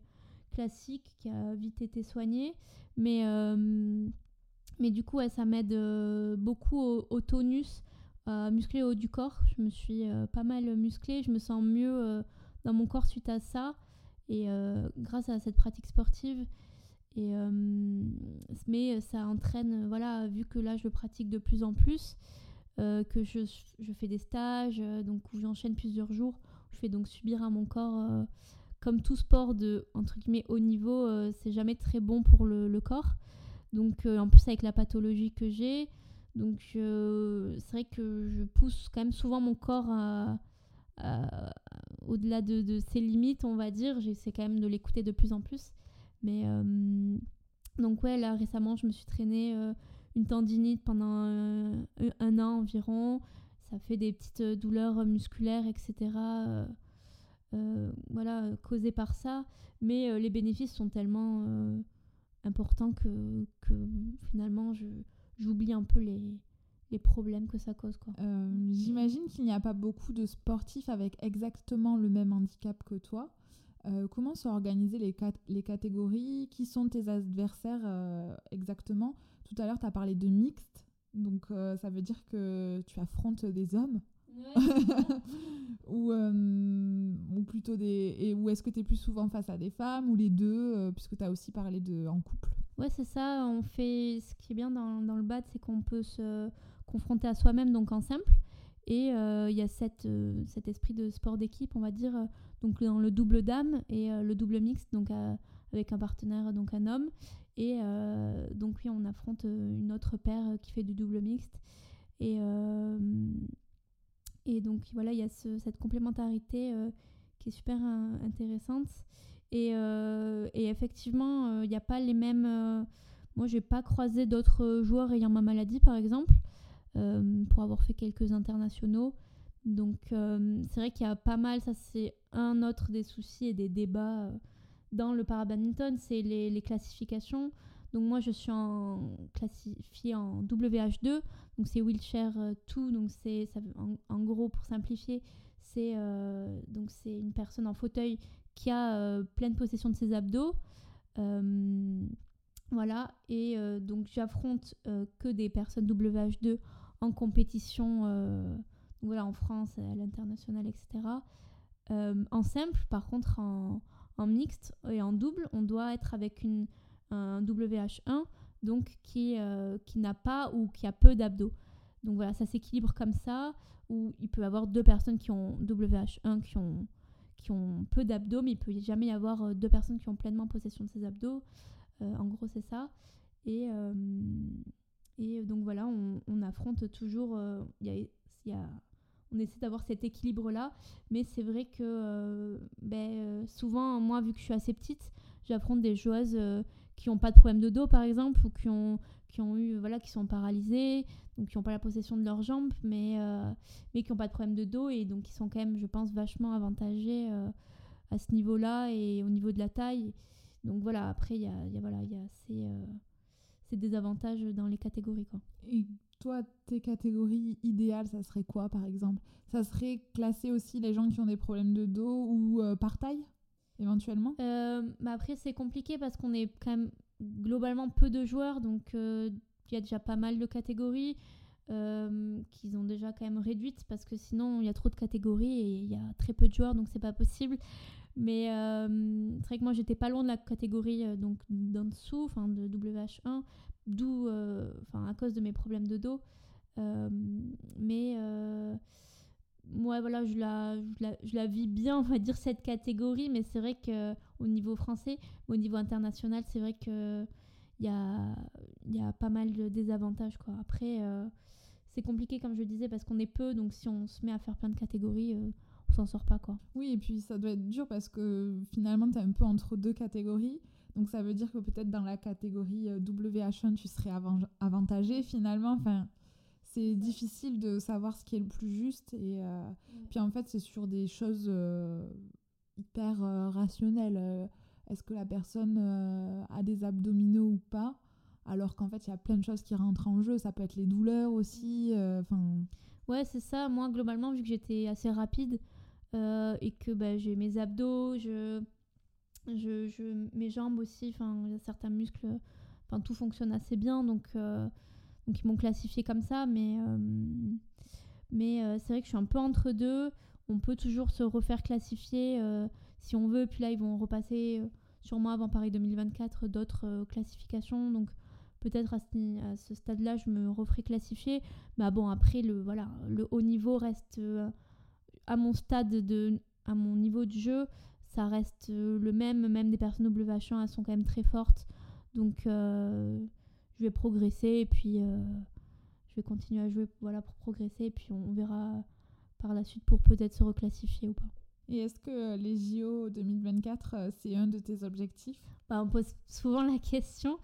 Speaker 2: classique qui a vite été soignée. Mais, mais du coup, ouais, ça m'aide beaucoup au tonus euh, musclé au haut du corps. Je me suis euh, pas mal musclée, je me sens mieux euh, dans mon corps suite à ça et grâce à cette pratique sportive. Et, mais ça entraîne, voilà, vu que là je le pratique de plus en plus, que je, je, fais des stages, donc où j'enchaîne plusieurs jours, je fais donc subir à mon corps, comme tout sport de entre guillemets haut niveau, c'est jamais très bon pour le corps. Donc en plus avec la pathologie que j'ai, donc c'est vrai que je pousse quand même souvent mon corps au-delà de, ses limites, on va dire. J'essaie quand même de l'écouter de plus en plus. Mais euh, donc ouais, là récemment, je me suis traînée euh, une tendinite pendant euh, un an environ. Ça fait des petites douleurs musculaires, etc. voilà, causées par ça. Mais les bénéfices sont tellement importants que finalement, je j'oublie un peu les, les problèmes que ça cause. Quoi.
Speaker 1: Euh, j'imagine qu'il n'y a pas beaucoup de sportifs avec exactement le même handicap que toi. Euh, comment sont organisées les, les catégories? Qui sont tes adversaires euh, exactement? Tout à l'heure, tu as parlé de mixte, donc ça veut dire que tu affrontes des hommes? (laughs) Ou, ou plutôt des. Et, ou est-ce que tu es plus souvent face à des femmes ou les deux, puisque tu as aussi parlé de en couple?
Speaker 2: Ouais, c'est ça. On fait. Ce qui est bien dans, le bad, c'est qu'on peut se confronter à soi-même, donc en simple. Et euh, il y a euh, cet esprit de sport d'équipe, on va dire, euh, donc dans le double dame et le double mixte, donc avec un partenaire, donc un homme. Et donc oui, on affronte une autre paire qui fait du double mixte. Et, donc voilà, il y a ce, cette complémentarité qui est super intéressante. Et, et effectivement, il n'y a pas les mêmes... moi, j'ai pas croisé d'autres joueurs ayant ma maladie, par exemple. Euh, pour avoir fait quelques internationaux. Donc euh, c'est vrai qu'il y a pas mal, ça c'est un autre des soucis et des débats euh, dans le parabadminton, c'est les, classifications. Donc moi je suis en, classifiée en WH2, donc c'est wheelchair 2, donc c'est en, gros pour simplifier, c'est c'est une personne en fauteuil qui a pleine possession de ses abdos. voilà, et donc j'affronte que des personnes WH2 en compétition euh, voilà, en France, à l'international, etc. Euh, en simple, par contre, en, en, mixte et en double, on doit être avec une, un WH1 donc qui, euh, qui n'a pas ou qui a peu d'abdos. Donc voilà, ça s'équilibre comme ça, où il peut y avoir deux personnes qui ont WH1 qui ont, qui ont peu d'abdos, mais il peut jamais y avoir deux personnes qui ont pleinement possession de ces abdos. en gros, c'est ça. Et, et donc voilà, on, affronte toujours. Euh, y on essaie d'avoir cet équilibre-là. Mais c'est vrai que euh, ben, euh, souvent, moi, vu que je suis assez petite, j'affronte des joueuses qui n'ont pas de problème de dos, par exemple, ou qui ont, qui ont eu, voilà, qui sont paralysées, donc qui n'ont pas la possession de leurs jambes, mais, mais qui n'ont pas de problème de dos et donc qui sont quand même, je pense, vachement avantagées à ce niveau-là et au niveau de la taille. Donc voilà, après, il y a, y a, voilà, y a assez c'est des avantages dans les catégories. Quoi.
Speaker 1: Et toi, tes catégories idéales, ça serait quoi par exemple? Ça serait classer aussi les gens qui ont des problèmes de dos ou par taille éventuellement?
Speaker 2: Bah Après, c'est compliqué parce qu'on est quand même globalement peu de joueurs, donc il y a déjà pas mal de catégories. Euh, qu'ils ont déjà quand même réduite parce que sinon il y a trop de catégories et il y a très peu de joueurs donc c'est pas possible. Mais euh, c'est vrai que moi j'étais pas loin de la catégorie euh, donc d'en dessous, enfin de WH1, d'où, enfin à cause de mes problèmes de dos. mais moi voilà, je la, je la, je, la, vis bien, on va dire cette catégorie, mais c'est vrai que au niveau français, au niveau international, c'est vrai que il y a, y a pas mal de désavantages quoi. Après c'est compliqué comme je disais parce qu'on est peu donc si on se met à faire plein de catégories euh, on s'en sort pas quoi.
Speaker 1: Oui et puis ça doit être dur parce que finalement tu es un peu entre deux catégories. Donc ça veut dire que peut-être dans la catégorie euh, WH1 tu serais avantagé finalement. Enfin c'est difficile de savoir ce qui est le plus juste et euh, puis en fait c'est sur des choses hyper rationnelles est-ce que la personne a des abdominaux ou pas? Alors qu'en fait il y a plein de choses qui rentrent en jeu. Ça peut être les douleurs aussi euh, enfin.
Speaker 2: Ouais c'est ça. Moi globalement vu que j'étais assez rapide euh, et que bah, j'ai mes abdos je, je, mes jambes aussi enfin certains muscles enfin tout fonctionne assez bien donc euh, donc ils m'ont classifié comme ça. Mais mais c'est vrai que je suis un peu entre deux. On peut toujours se refaire classifier si on veut puis là ils vont repasser sûrement avant Paris 2024 d'autres classifications donc peut-être à ce, stade-là, je me referai classifier. Mais bon, après, le, voilà, le haut niveau reste euh, à mon stade, de, à mon niveau de jeu, ça reste euh, le même. Même des personnes WH1, elles sont quand même très fortes. Donc, euh, je vais progresser et puis je vais continuer à jouer voilà, pour progresser. Et puis, on verra par la suite pour peut-être se reclassifier ou pas.
Speaker 1: Et est-ce que les JO 2024, c'est un de tes objectifs?
Speaker 2: Bah, On pose souvent la question.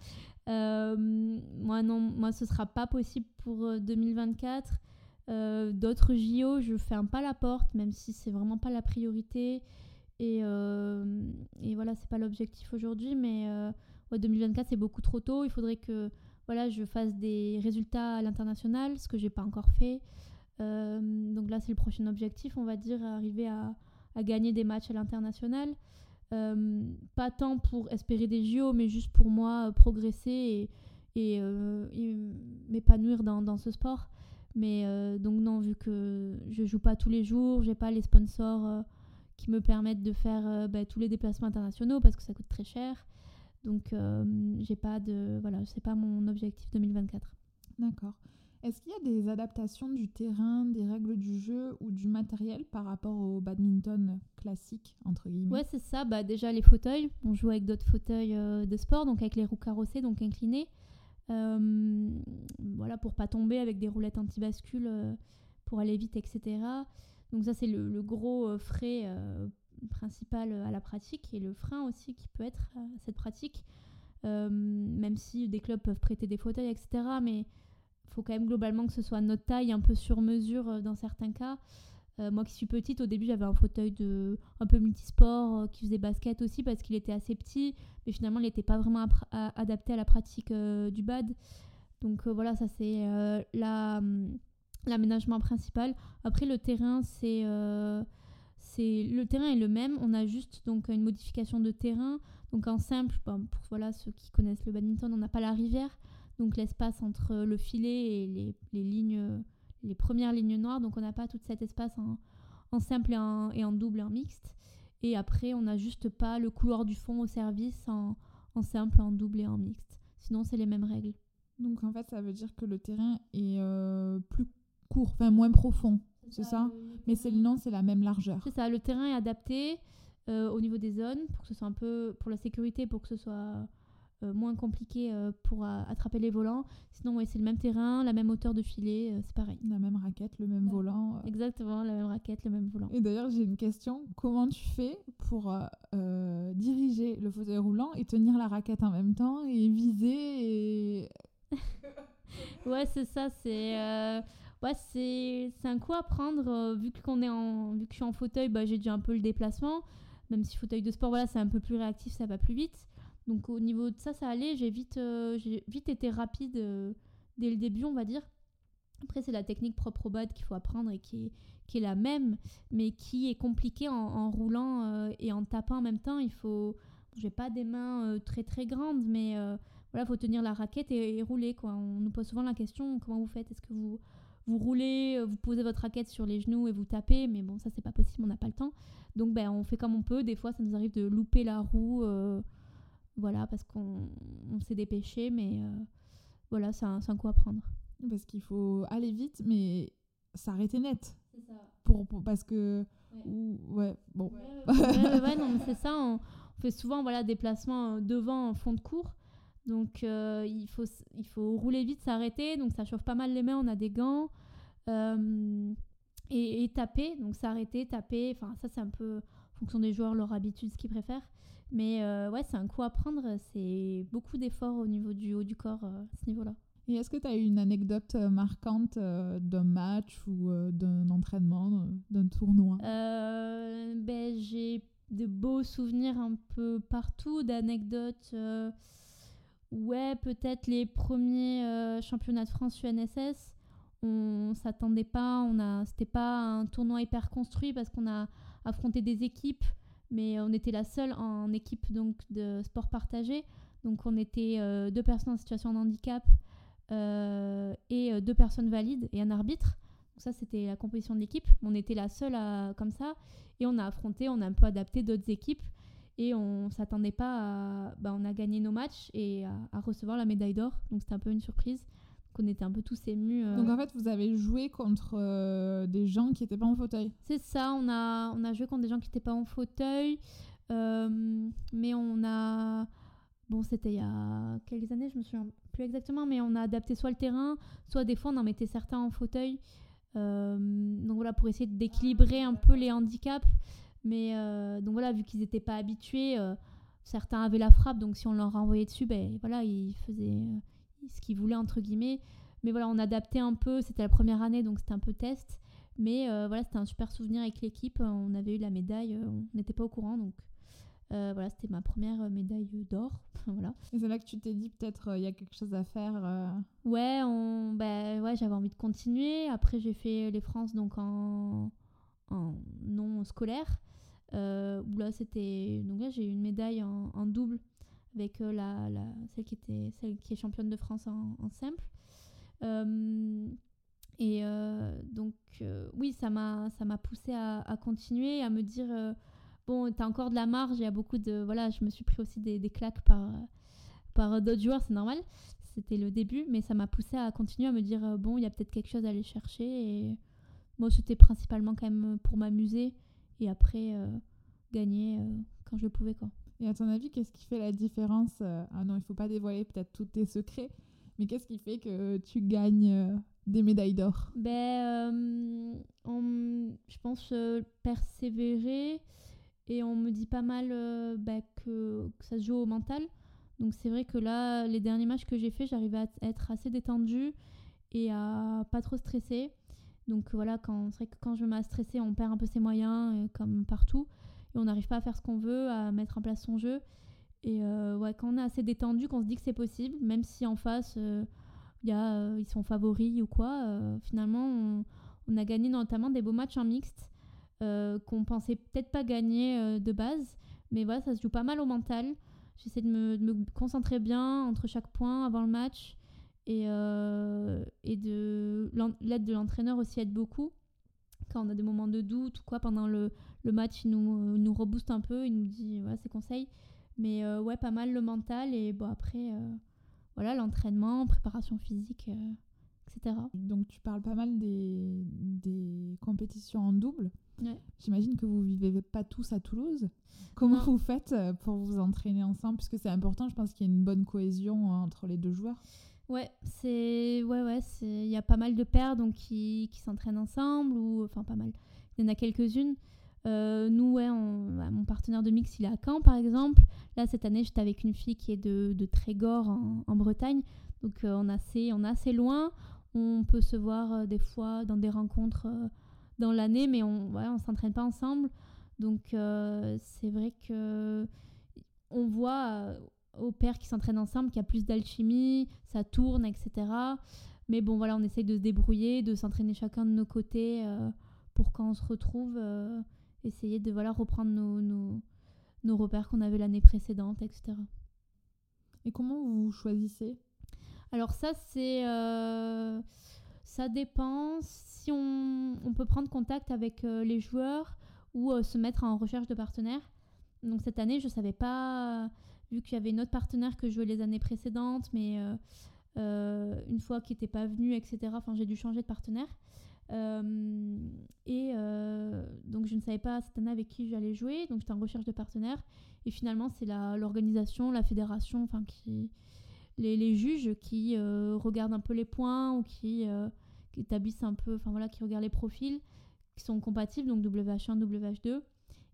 Speaker 2: Euh, moi, non, moi, ce sera pas possible pour 2024. Euh, euh, d'autres JO, je ferme pas la porte, même si c'est vraiment pas la priorité. Et, et voilà, c'est pas l'objectif aujourd'hui, mais 2024, c'est beaucoup trop tôt. Il faudrait que voilà, je fasse des résultats à l'international, ce que j'ai pas encore fait. donc là, c'est le prochain objectif, on va dire, arriver à, à gagner des matchs à l'international. Euh, pas tant pour espérer des JO, mais juste pour moi euh, progresser et, euh, m'épanouir dans, ce sport. Mais donc non, vu que je joue pas tous les jours, j'ai pas les sponsors qui me permettent de faire bah, tous les déplacements internationaux parce que ça coûte très cher. Donc j'ai pas de voilà, c'est pas mon objectif 2024.
Speaker 1: D'accord. Est-ce qu'il y a des adaptations du terrain, des règles du jeu ou du matériel par rapport au badminton classique, entre guillemets?
Speaker 2: Ouais, c'est ça. Bah, déjà, les fauteuils. On joue avec d'autres fauteuils euh, de sport, donc avec les roues carrossées, donc inclinées. Euh, voilà, pour pas tomber avec des roulettes anti-bascule euh, pour aller vite, etc. Donc ça, c'est le, gros frais principal à la pratique et le frein aussi qui peut être à cette pratique. même si des clubs peuvent prêter des fauteuils, etc. Mais faut quand même globalement que ce soit notre taille, un peu sur mesure euh, dans certains cas. Euh, moi qui suis petite, au début j'avais un fauteuil de un peu multisport euh, qui faisait basket aussi parce qu'il était assez petit, mais finalement il n'était pas vraiment adapté à la pratique du bad. Donc voilà, ça c'est hum, l'aménagement principal. Après le terrain, c'est le terrain est le même. On a juste donc une modification de terrain. Donc en simple, pour voilà ceux qui connaissent le badminton, on n'a pas la rivière donc l'espace entre le filet et les, les, lignes, les premières lignes noires. Donc on n'a pas tout cet espace en, en simple et en, et en, double et en mixte. Et après, on n'a juste pas le couloir du fond au service en, en simple, en double et en mixte. Sinon, c'est les mêmes règles.
Speaker 1: Donc en fait, ça veut dire que le terrain est euh, plus court, enfin moins profond, c'est ça, Mais c'est nom, c'est la même largeur.
Speaker 2: C'est ça, le terrain est adapté euh, au niveau des zones pour que ce soit un peu pour la sécurité, pour que ce soit moins compliqué euh, pour attraper les volants. Sinon, ouais, c'est le même terrain, la même hauteur de filet, euh, c'est pareil.
Speaker 1: La même raquette, le même volant.
Speaker 2: Exactement, la même raquette, le même volant.
Speaker 1: Et d'ailleurs, j'ai une question. Comment tu fais pour diriger le fauteuil roulant et tenir la raquette en même temps et viser et... (laughs)
Speaker 2: ouais, c'est ça, c'est... Ouais, c'est un coup à prendre. vu, qu'on est en, vu que je suis en fauteuil, bah, j'ai déjà un peu le déplacement. Même si fauteuil de sport, voilà, c'est un peu plus réactif, ça va plus vite. Donc au niveau de ça, ça allait. J'ai vite, euh, j'ai vite été rapide euh, dès le début, on va dire. Après, c'est la technique propre au bad qu'il faut apprendre et qui est, qui est la même, mais qui est compliquée en, roulant euh, et en tapant en même temps. Il faut. J'ai pas des mains très très grandes, mais voilà, faut tenir la raquette et, rouler. Quoi. On nous pose souvent la question comment vous faites? Est-ce que vous, vous roulez, vous posez votre raquette sur les genoux et vous tapez? Mais bon, ça, c'est pas possible, on n'a pas le temps. Donc, ben, on fait comme on peut. Des fois, ça nous arrive de louper la roue. Voilà, parce qu'on s'est dépêché, mais voilà, c'est un, un coup à prendre.
Speaker 1: Parce qu'il faut aller vite, mais s'arrêter net.
Speaker 2: C'est ça.
Speaker 1: Pour, parce que. Ouais, bon.
Speaker 2: Ouais, (laughs) non, c'est ça. On, fait souvent voilà, des placements euh, devant en fond de cours. Donc euh, il, faut, il faut rouler vite, s'arrêter. Donc ça chauffe pas mal les mains, on a des gants. Euh, et, et, taper, donc s'arrêter, taper. Enfin, ça, c'est un peu en fonction des joueurs, leur habitude, ce qu'ils préfèrent. Mais ouais, c'est un coup à prendre. C'est beaucoup d'efforts au niveau du haut du corps à ce niveau-là.
Speaker 1: Et est-ce que tu as une anecdote euh, marquante euh, d'un match ou euh, d'un entraînement, d'un tournoi?
Speaker 2: Ben, J'ai de beaux souvenirs un peu partout, d'anecdotes. ouais, peut-être les premiers championnats de France UNSS. On s'attendait pas, on a, c'était pas un tournoi hyper construit parce qu'on a affronté des équipes, mais on était la seule en équipe donc de sport partagé. Donc on était deux personnes en situation de handicap euh, et euh, deux personnes valides et un arbitre. Donc ça, c'était la composition de l'équipe. On était la seule à, comme ça. Et on a affronté, on a un peu adapté d'autres équipes. Et on s'attendait pas à. Bah, on a gagné nos matchs et à, recevoir la médaille d'or. Donc c'était un peu une surprise. Qu'on était un peu tous émus. Euh.
Speaker 1: Donc en fait, vous avez joué contre des gens qui n'étaient pas en fauteuil
Speaker 2: C'est ça, on a, on a joué contre des gens qui n'étaient pas en fauteuil. mais on a. Bon, c'était il y a quelques années, je me souviens plus exactement, mais on a adapté soit le terrain, soit des fois on en mettait certains en fauteuil. Euh, donc voilà, pour essayer d'équilibrer un peu les handicaps. Mais euh, donc voilà, vu qu'ils n'étaient pas habitués, euh, certains avaient la frappe, donc si on leur renvoyait dessus, ben voilà, ils faisaient ce qu'ils voulaient entre guillemets. Mais voilà, on adaptait un peu, c'était la première année, donc c'était un peu test. Mais voilà, c'était un super souvenir avec l'équipe. On avait eu la médaille, on n'était pas au courant, donc euh, voilà, c'était ma première euh, médaille d'or. (laughs) voilà.
Speaker 1: Et c'est là que tu t'es dit peut-être euh, il y a quelque chose à faire.
Speaker 2: Ouais, on, bah, ouais, j'avais envie de continuer. Après, j'ai fait les France donc en, en non scolaire. où là, c'était donc là j'ai eu une médaille en, double avec la, la, celle qui était celle qui est championne de France en, simple. et donc oui, ça m'a ça m'a poussé à, continuer, à me dire bon, t'as encore de la marge, il y a beaucoup de. Voilà, je me suis pris aussi des, des claques par, par d'autres joueurs, c'est normal. C'était le début, mais ça m'a poussé à continuer à me dire euh, bon, il y a peut-être quelque chose à aller chercher. Et moi, c'était principalement quand même pour m'amuser et après euh, gagner euh, quand je le pouvais. Quoi.
Speaker 1: Et à ton avis, qu'est-ce qui fait la différence Ah non, il faut pas dévoiler peut-être tous tes secrets, mais qu'est-ce qui fait que tu gagnes des médailles d'or?
Speaker 2: Ben, je pense persévérer et on me dit pas mal euh, bah, que, ça se joue au mental. Donc c'est vrai que là, les derniers matchs que j'ai fait, j'arrivais à être assez détendue et à pas trop stresser. Donc voilà, c'est vrai que quand je à stresser, on perd un peu ses moyens, euh, comme partout. Et on n'arrive pas à faire ce qu'on veut, à mettre en place son jeu. Et euh, ouais, quand on est assez détendu, qu'on se dit que c'est possible, même si en face, y a, ils sont favoris ou quoi, finalement, on, a gagné notamment des beaux matchs en mixte. Euh, qu'on pensait peut-être pas gagner euh, de base. Mais voilà, ça se joue pas mal au mental. J'essaie de me, concentrer bien entre chaque point avant le match. Et, euh, et de l'aide de l'entraîneur aussi aide beaucoup. Quand on a des moments de doute ou quoi, pendant le, le match, il nous, nous rebooste un peu, il nous dit voilà, ses conseils. Mais ouais, pas mal le mental. Et bon, après, voilà, l'entraînement, préparation physique, etc.
Speaker 1: Donc, tu parles pas mal des, des compétitions en double. J'imagine que vous vivez pas tous à Toulouse. Comment vous faites euh, pour vous entraîner ensemble? Puisque c'est important, je pense qu'il y a une bonne cohésion euh, entre les deux joueurs.
Speaker 2: Ouais, c'est ouais ouais, c'est il y a pas mal de paires donc qui, qui s'entraînent ensemble ou enfin pas mal. Il y en a quelques-unes. Euh, nous ouais, bah, mon partenaire de mix il est à Caen par exemple. Là cette année j'étais avec une fille qui est de, de Trégor en, Bretagne. Donc on a assez on a assez loin. On peut se voir des fois dans des rencontres dans l'année, mais on ouais, on s'entraîne pas ensemble. Donc euh, c'est vrai que on voit euh, aux pères qui s'entraînent ensemble qu'il y a plus d'alchimie, ça tourne, etc. Mais bon, voilà, on essaye de se débrouiller, de s'entraîner chacun de nos côtés pour quand on se retrouve, essayer de voilà, reprendre nos, nos, nos repères qu'on avait l'année précédente, etc.
Speaker 1: Et comment vous choisissez?
Speaker 2: Alors ça, c'est... ça dépend si on, on, peut prendre contact avec les joueurs ou se mettre en recherche de partenaires. Donc cette année, je ne savais pas, vu qu'il y avait une autre partenaire que je jouais les années précédentes, mais euh, euh, une fois qu'il n'était pas venu, etc. J'ai dû changer de partenaire. Euh, et donc je ne savais pas cette année avec qui j'allais jouer, donc j'étais en recherche de partenaires. Et finalement, c'est l'organisation, la, fédération, enfin qui les, les, juges qui regardent un peu les points ou qui, qui établissent un peu, enfin voilà, qui regardent les profils qui sont compatibles, donc WH1, WH2,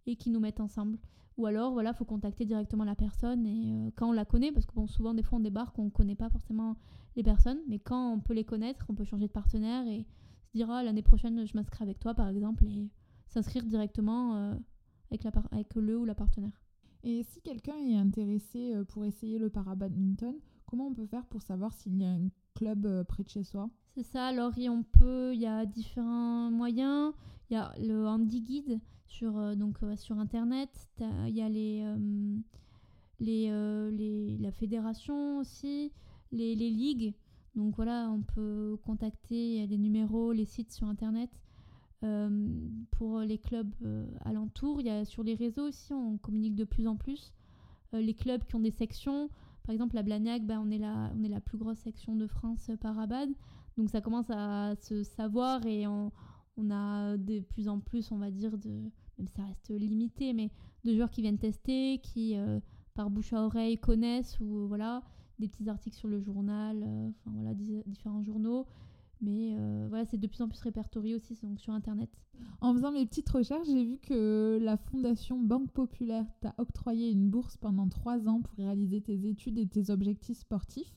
Speaker 2: et qui nous mettent ensemble. Ou alors, voilà, faut contacter directement la personne et euh, quand on la connaît, parce que bon, souvent des fois on débarque, on connaît pas forcément les personnes, mais quand on peut les connaître, on peut changer de partenaire et se dire ah, l'année prochaine je m'inscris avec toi par exemple et s'inscrire directement euh, avec, la avec le ou la partenaire.
Speaker 1: Et si quelqu'un est intéressé euh, pour essayer le para-badminton, comment on peut faire pour savoir s'il y a un club près de chez soi?
Speaker 2: C'est ça, alors on peut, il y a différents moyens. Il y a le Handy Guide sur, euh, donc, euh, sur Internet. Il y a les, euh, les, les, la fédération aussi, les, les, ligues. Donc voilà, on peut contacter les numéros, les sites sur Internet. pour les clubs alentours, il y a sur les réseaux aussi, on communique de plus en plus. les clubs qui ont des sections, par exemple la Blagnac, ben, on, est la, plus grosse section de France par Abad. Donc ça commence à se savoir et on, on a de plus en plus, on va dire, de, même ça reste limité, mais de joueurs qui viennent tester, qui euh, par bouche à oreille connaissent ou voilà des petits articles sur le journal, euh, enfin voilà différents journaux. Mais euh, voilà, c'est de plus en plus répertorié aussi donc sur Internet.
Speaker 1: En faisant mes petites recherches, j'ai vu que la Fondation Banque Populaire t'a octroyé une bourse pendant trois ans pour réaliser tes études et tes objectifs sportifs.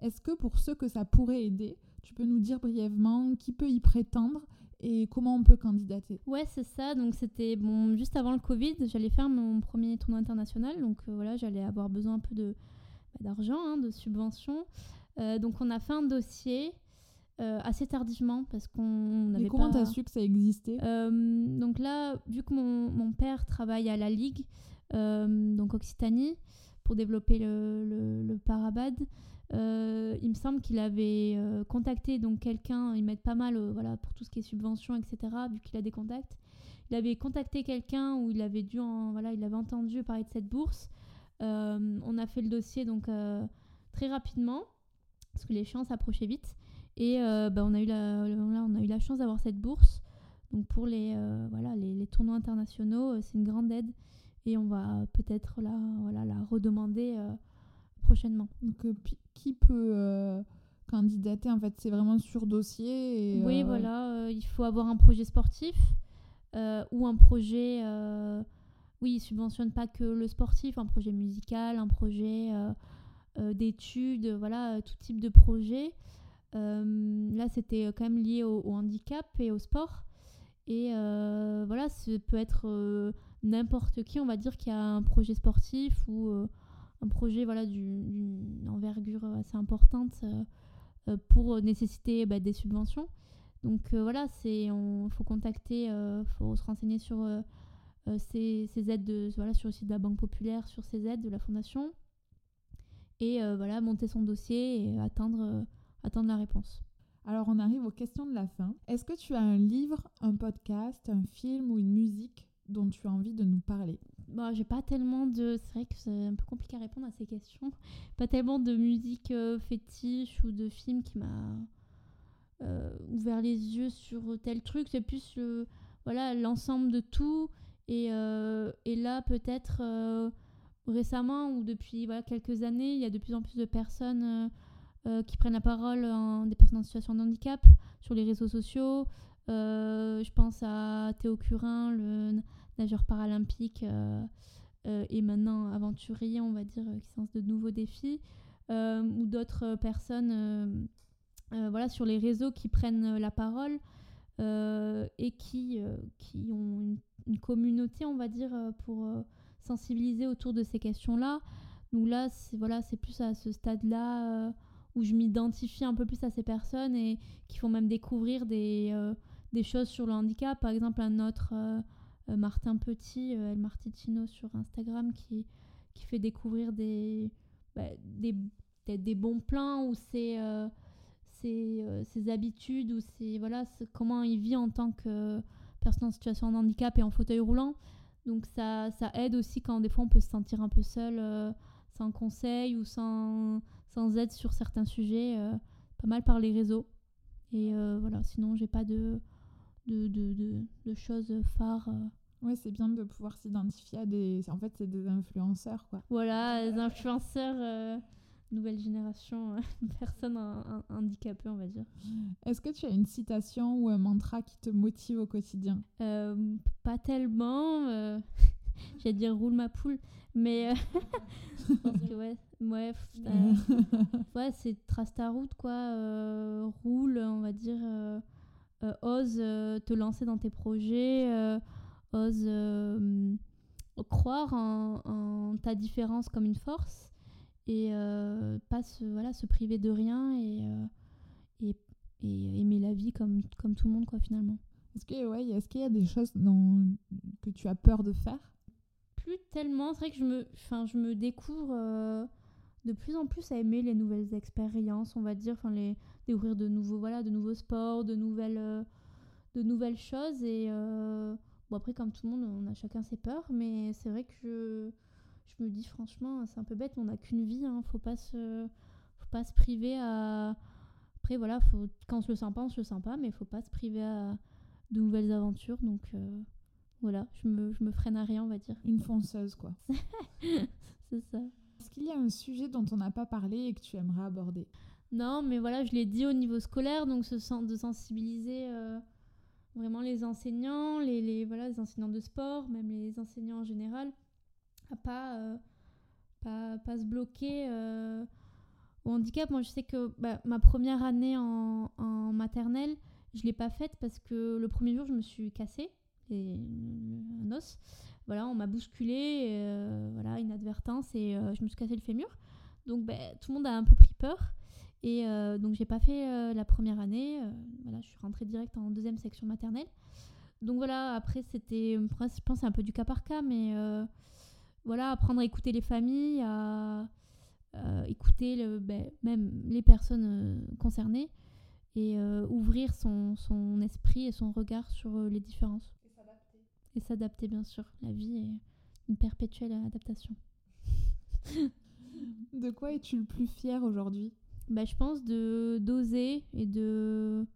Speaker 1: Est-ce que pour ceux que ça pourrait aider, tu peux nous dire brièvement qui peut y prétendre et comment on peut candidater?
Speaker 2: Ouais, c'est ça. Donc c'était bon juste avant le Covid, j'allais faire mon premier tournoi international. Donc euh, voilà, j'allais avoir besoin un peu de d'argent, hein, de subventions. Euh, donc on a fait un dossier euh, assez tardivement parce qu'on
Speaker 1: n'avait pas. comment t'as su que ça existait?
Speaker 2: Donc là, vu que mon, mon, père travaille à la Ligue, donc Occitanie, pour développer le, le, le Parabad. Euh, il me semble qu'il avait euh, contacté donc quelqu'un, ils mettent pas mal euh, voilà, pour tout ce qui est subvention, etc., vu qu'il a des contacts. Il avait contacté quelqu'un où il avait dû en, voilà, il avait entendu parler de cette bourse. On a fait le dossier donc très rapidement, parce que les chances approchaient vite. Et bah, on, a eu la, là, on a eu la chance d'avoir cette bourse. Donc pour les, voilà, les, les, tournois internationaux, c'est une grande aide. Et on va peut-être la, voilà, la redemander prochainement.
Speaker 1: Donc, euh, qui peut euh, candidater En fait, c'est vraiment sur dossier.
Speaker 2: oui, euh, voilà. il faut avoir un projet sportif ou un projet. Oui, il subventionne pas que le sportif, un projet musical, un projet d'études, voilà, tout type de projet. là, c'était quand même lié au, handicap et au sport. Et voilà, ça peut être n'importe qui, on va dire, qui a un projet sportif ou un projet voilà, d'une envergure assez importante euh, euh, pour nécessiter bah, des subventions. Donc euh, voilà, il faut contacter, il faut se renseigner sur ces, ces, aides, de, voilà, sur le site de la Banque Populaire, sur ces aides de la Fondation. Et voilà, monter son dossier et attendre, attendre la réponse.
Speaker 1: Alors on arrive aux questions de la fin. Est-ce que tu as un livre, un podcast, un film ou une musique dont tu as envie de nous parler?
Speaker 2: Bah, j'ai pas tellement de. C'est vrai que c'est un peu compliqué à répondre à ces questions. (laughs) Pas tellement de musique euh, fétiche ou de film qui m'a euh, ouvert les yeux sur tel truc. C'est plus voilà l'ensemble de tout. Et, euh, et là, peut-être récemment ou depuis quelques années, il y a de plus en plus de personnes qui prennent la parole, des personnes en situation de handicap, sur les réseaux sociaux. je pense à Théo Curin, le nageur paralympique euh, euh, et maintenant aventurier, on va dire, qui lance de nouveaux défis, euh, ou d'autres personnes voilà, sur les réseaux qui prennent la parole et qui, qui ont une, communauté, on va dire, pour sensibiliser autour de ces questions-là. Donc là, c'est plus à ce stade-là où je m'identifie un peu plus à ces personnes et qui font même découvrir des, euh, des choses sur le handicap. Par exemple, un autre, euh, euh, Martin Petit, El Martitino sur Instagram, qui, qui fait découvrir des, bah, des, des bons plans ou ses, ses, ses, habitudes ou ses, voilà, comment il vit en tant que personne en situation de handicap et en fauteuil roulant. Donc ça, ça aide aussi quand des fois on peut se sentir un peu seul, sans conseil ou sans sans aide sur certains sujets, euh, pas mal par les réseaux. Et euh, voilà, sinon, j'ai pas de, de, de, de, choses phares. Euh.
Speaker 1: Ouais, c'est bien de pouvoir s'identifier à des. En fait, c'est des influenceurs, quoi.
Speaker 2: Voilà, des influenceurs, nouvelle génération, (laughs) personnes handicapées, on va dire.
Speaker 1: Est-ce que tu as une citation ou un mantra qui te motive au quotidien?
Speaker 2: Pas tellement. (laughs) J'allais dire roule ma poule. Mais (laughs) je pense que ouais, ouais, ouais c'est trace ta route quoi, euh, roule, on va dire, euh, euh, ose te lancer dans tes projets, ose croire en, ta différence comme une force et pas se, voilà, se priver de rien et, et, et, aimer la vie comme, comme tout le monde quoi finalement.
Speaker 1: Est-ce que ouais, est-ce qu'il y a des choses dont, que tu as peur de faire?
Speaker 2: Plus tellement. C'est vrai que je me, enfin, je me découvre euh, de plus en plus à aimer les nouvelles expériences, on va dire, enfin les découvrir de nouveaux, voilà, de nouveaux sports, de nouvelles, euh, de nouvelles choses. Et euh, bon après, comme tout le monde, on a chacun ses peurs, mais c'est vrai que je, me dis franchement, c'est un peu bête, on n'a qu'une vie, hein, faut pas se, faut pas se priver à. Après voilà, faut, quand on se le sent pas, on se le sent pas, mais faut pas se priver à de nouvelles aventures, donc. Voilà, je me, je me freine à rien, on va dire.
Speaker 1: Une fonceuse, quoi. (laughs)
Speaker 2: c'est ça.
Speaker 1: Est-ce qu'il y a un sujet dont on n'a pas parlé et que tu aimerais aborder?
Speaker 2: Non, mais voilà, je l'ai dit au niveau scolaire, donc ce sens de sensibiliser euh, vraiment les enseignants, les, les, voilà, les enseignants de sport, même les enseignants en général, à pas, euh, pas, pas, se bloquer euh, au handicap. Moi, je sais que bah, ma première année en, en maternelle, je ne l'ai pas faite parce que le premier jour, je me suis cassée et un os. Voilà, on m'a bousculé, euh, voilà, inadvertance, et euh, je me suis cassé le fémur. Donc ben, tout le monde a un peu pris peur. Et euh, donc j'ai pas fait la première année. voilà, je suis rentrée direct en deuxième section maternelle. Donc voilà, après c'était, je pense un peu du cas par cas, mais voilà, apprendre à écouter les familles, à écouter le, ben, même les personnes concernées et ouvrir son, son, esprit et son regard sur les différences. Et s'adapter, bien sûr. La vie est une perpétuelle adaptation. (laughs)
Speaker 1: de quoi es-tu le plus fier aujourd'hui?
Speaker 2: Bah, Je pense de d'oser et de,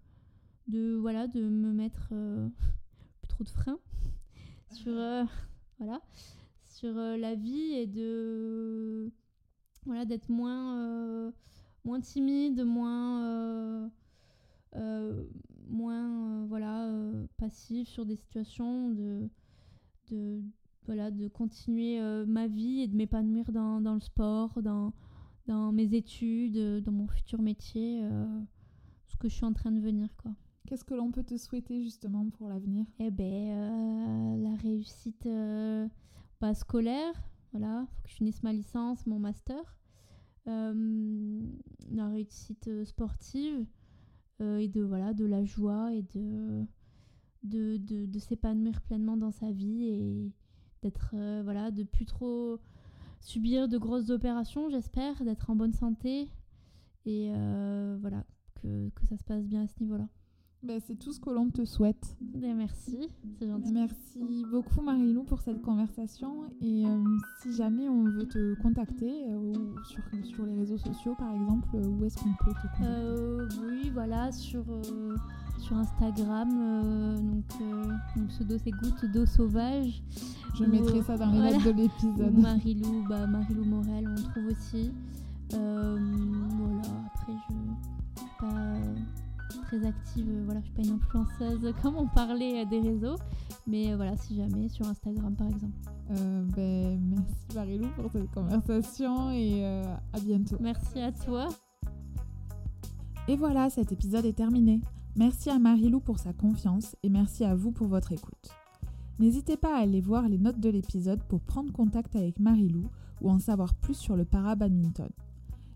Speaker 2: de, voilà, de me mettre euh, (laughs) plus trop de freins (laughs) sur, euh, voilà, sur euh, la vie et de voilà, d'être moins, moins timide, moins moins euh, voilà euh, passif sur des situations de de voilà de continuer euh, ma vie et de m'épanouir dans, dans, le sport dans dans mes études dans mon futur métier ce que je suis en train de venir quoi.
Speaker 1: Qu'est-ce que l'on peut te souhaiter justement pour l'avenir?
Speaker 2: Eh ben, la réussite bah, scolaire, voilà, faut que je finisse ma licence, mon master, la réussite sportive, euh, et de voilà de la joie et de de, de, s'épanouir pleinement dans sa vie et d'être euh, voilà de plus trop subir de grosses opérations j'espère d'être en bonne santé et euh, voilà que, que ça se passe bien à ce niveau
Speaker 1: ben, c'est tout ce que l'on te souhaite.
Speaker 2: Ben, merci, c'est gentil.
Speaker 1: Merci beaucoup Marilou pour cette conversation. Et euh, si jamais on veut te contacter euh, sur, sur les réseaux sociaux par exemple, euh, où est-ce qu'on peut te
Speaker 2: contacter? Oui, voilà, sur, sur Instagram. donc, mon pseudo c'est Goutte d'eau sauvage.
Speaker 1: Je mettrai ça dans les lettres de l'épisode.
Speaker 2: Marilou, bah, Marilou Morel, on trouve aussi. voilà, après je... Pas, très active. Euh, voilà, je suis pas une influenceuse (laughs) comme on parlait des réseaux. Mais euh, voilà, si jamais, sur Instagram par exemple.
Speaker 1: Euh, ben, merci Marilou pour cette conversation et à bientôt.
Speaker 2: Merci à toi.
Speaker 1: Et voilà, cet épisode est terminé. Merci à Marilou pour sa confiance et merci à vous pour votre écoute. N'hésitez pas à aller voir les notes de l'épisode pour prendre contact avec Marilou ou en savoir plus sur le para-badminton.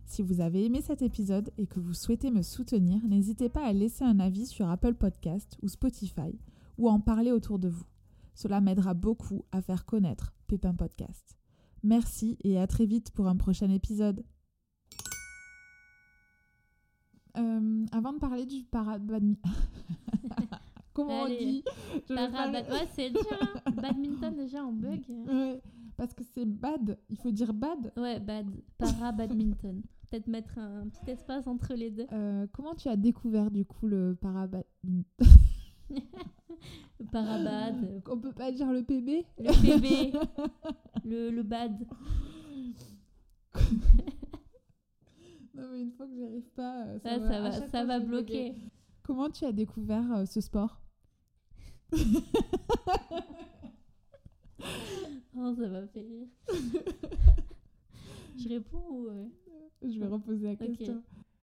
Speaker 1: Si vous avez aimé cet épisode et que vous souhaitez me soutenir, n'hésitez pas à laisser un avis sur Apple Podcast ou Spotify ou à en parler autour de vous. Cela m'aidera beaucoup à faire connaître Pépin Podcast. Merci et à très vite pour un prochain épisode. Euh, avant de parler du parabadminton. (laughs) Comment
Speaker 2: Allez.
Speaker 1: on dit? Je vais
Speaker 2: Para-
Speaker 1: pas le-
Speaker 2: Ouais, c'est dur. hein. Badminton, déjà, en bug. (laughs)
Speaker 1: Ouais, parce que c'est bad. Il faut dire bad.
Speaker 2: Ouais, bad. Para-badminton. (laughs) Peut-être mettre un petit espace entre les deux.
Speaker 1: Euh, comment tu as découvert du coup le parabadminton
Speaker 2: Le (laughs) Parabad.
Speaker 1: On peut pas dire le PB
Speaker 2: Le PB. (laughs) le, le bad.
Speaker 1: Non mais une fois que j'y arrive pas, euh,
Speaker 2: Ça,
Speaker 1: va,
Speaker 2: ça
Speaker 1: à
Speaker 2: va, ça
Speaker 1: fois,
Speaker 2: va bloquer.
Speaker 1: Comment tu as découvert euh, ce sport
Speaker 2: Oh, ça m'a fait rire. (laughs) Je réponds ou. euh,
Speaker 1: Je vais reposer la question.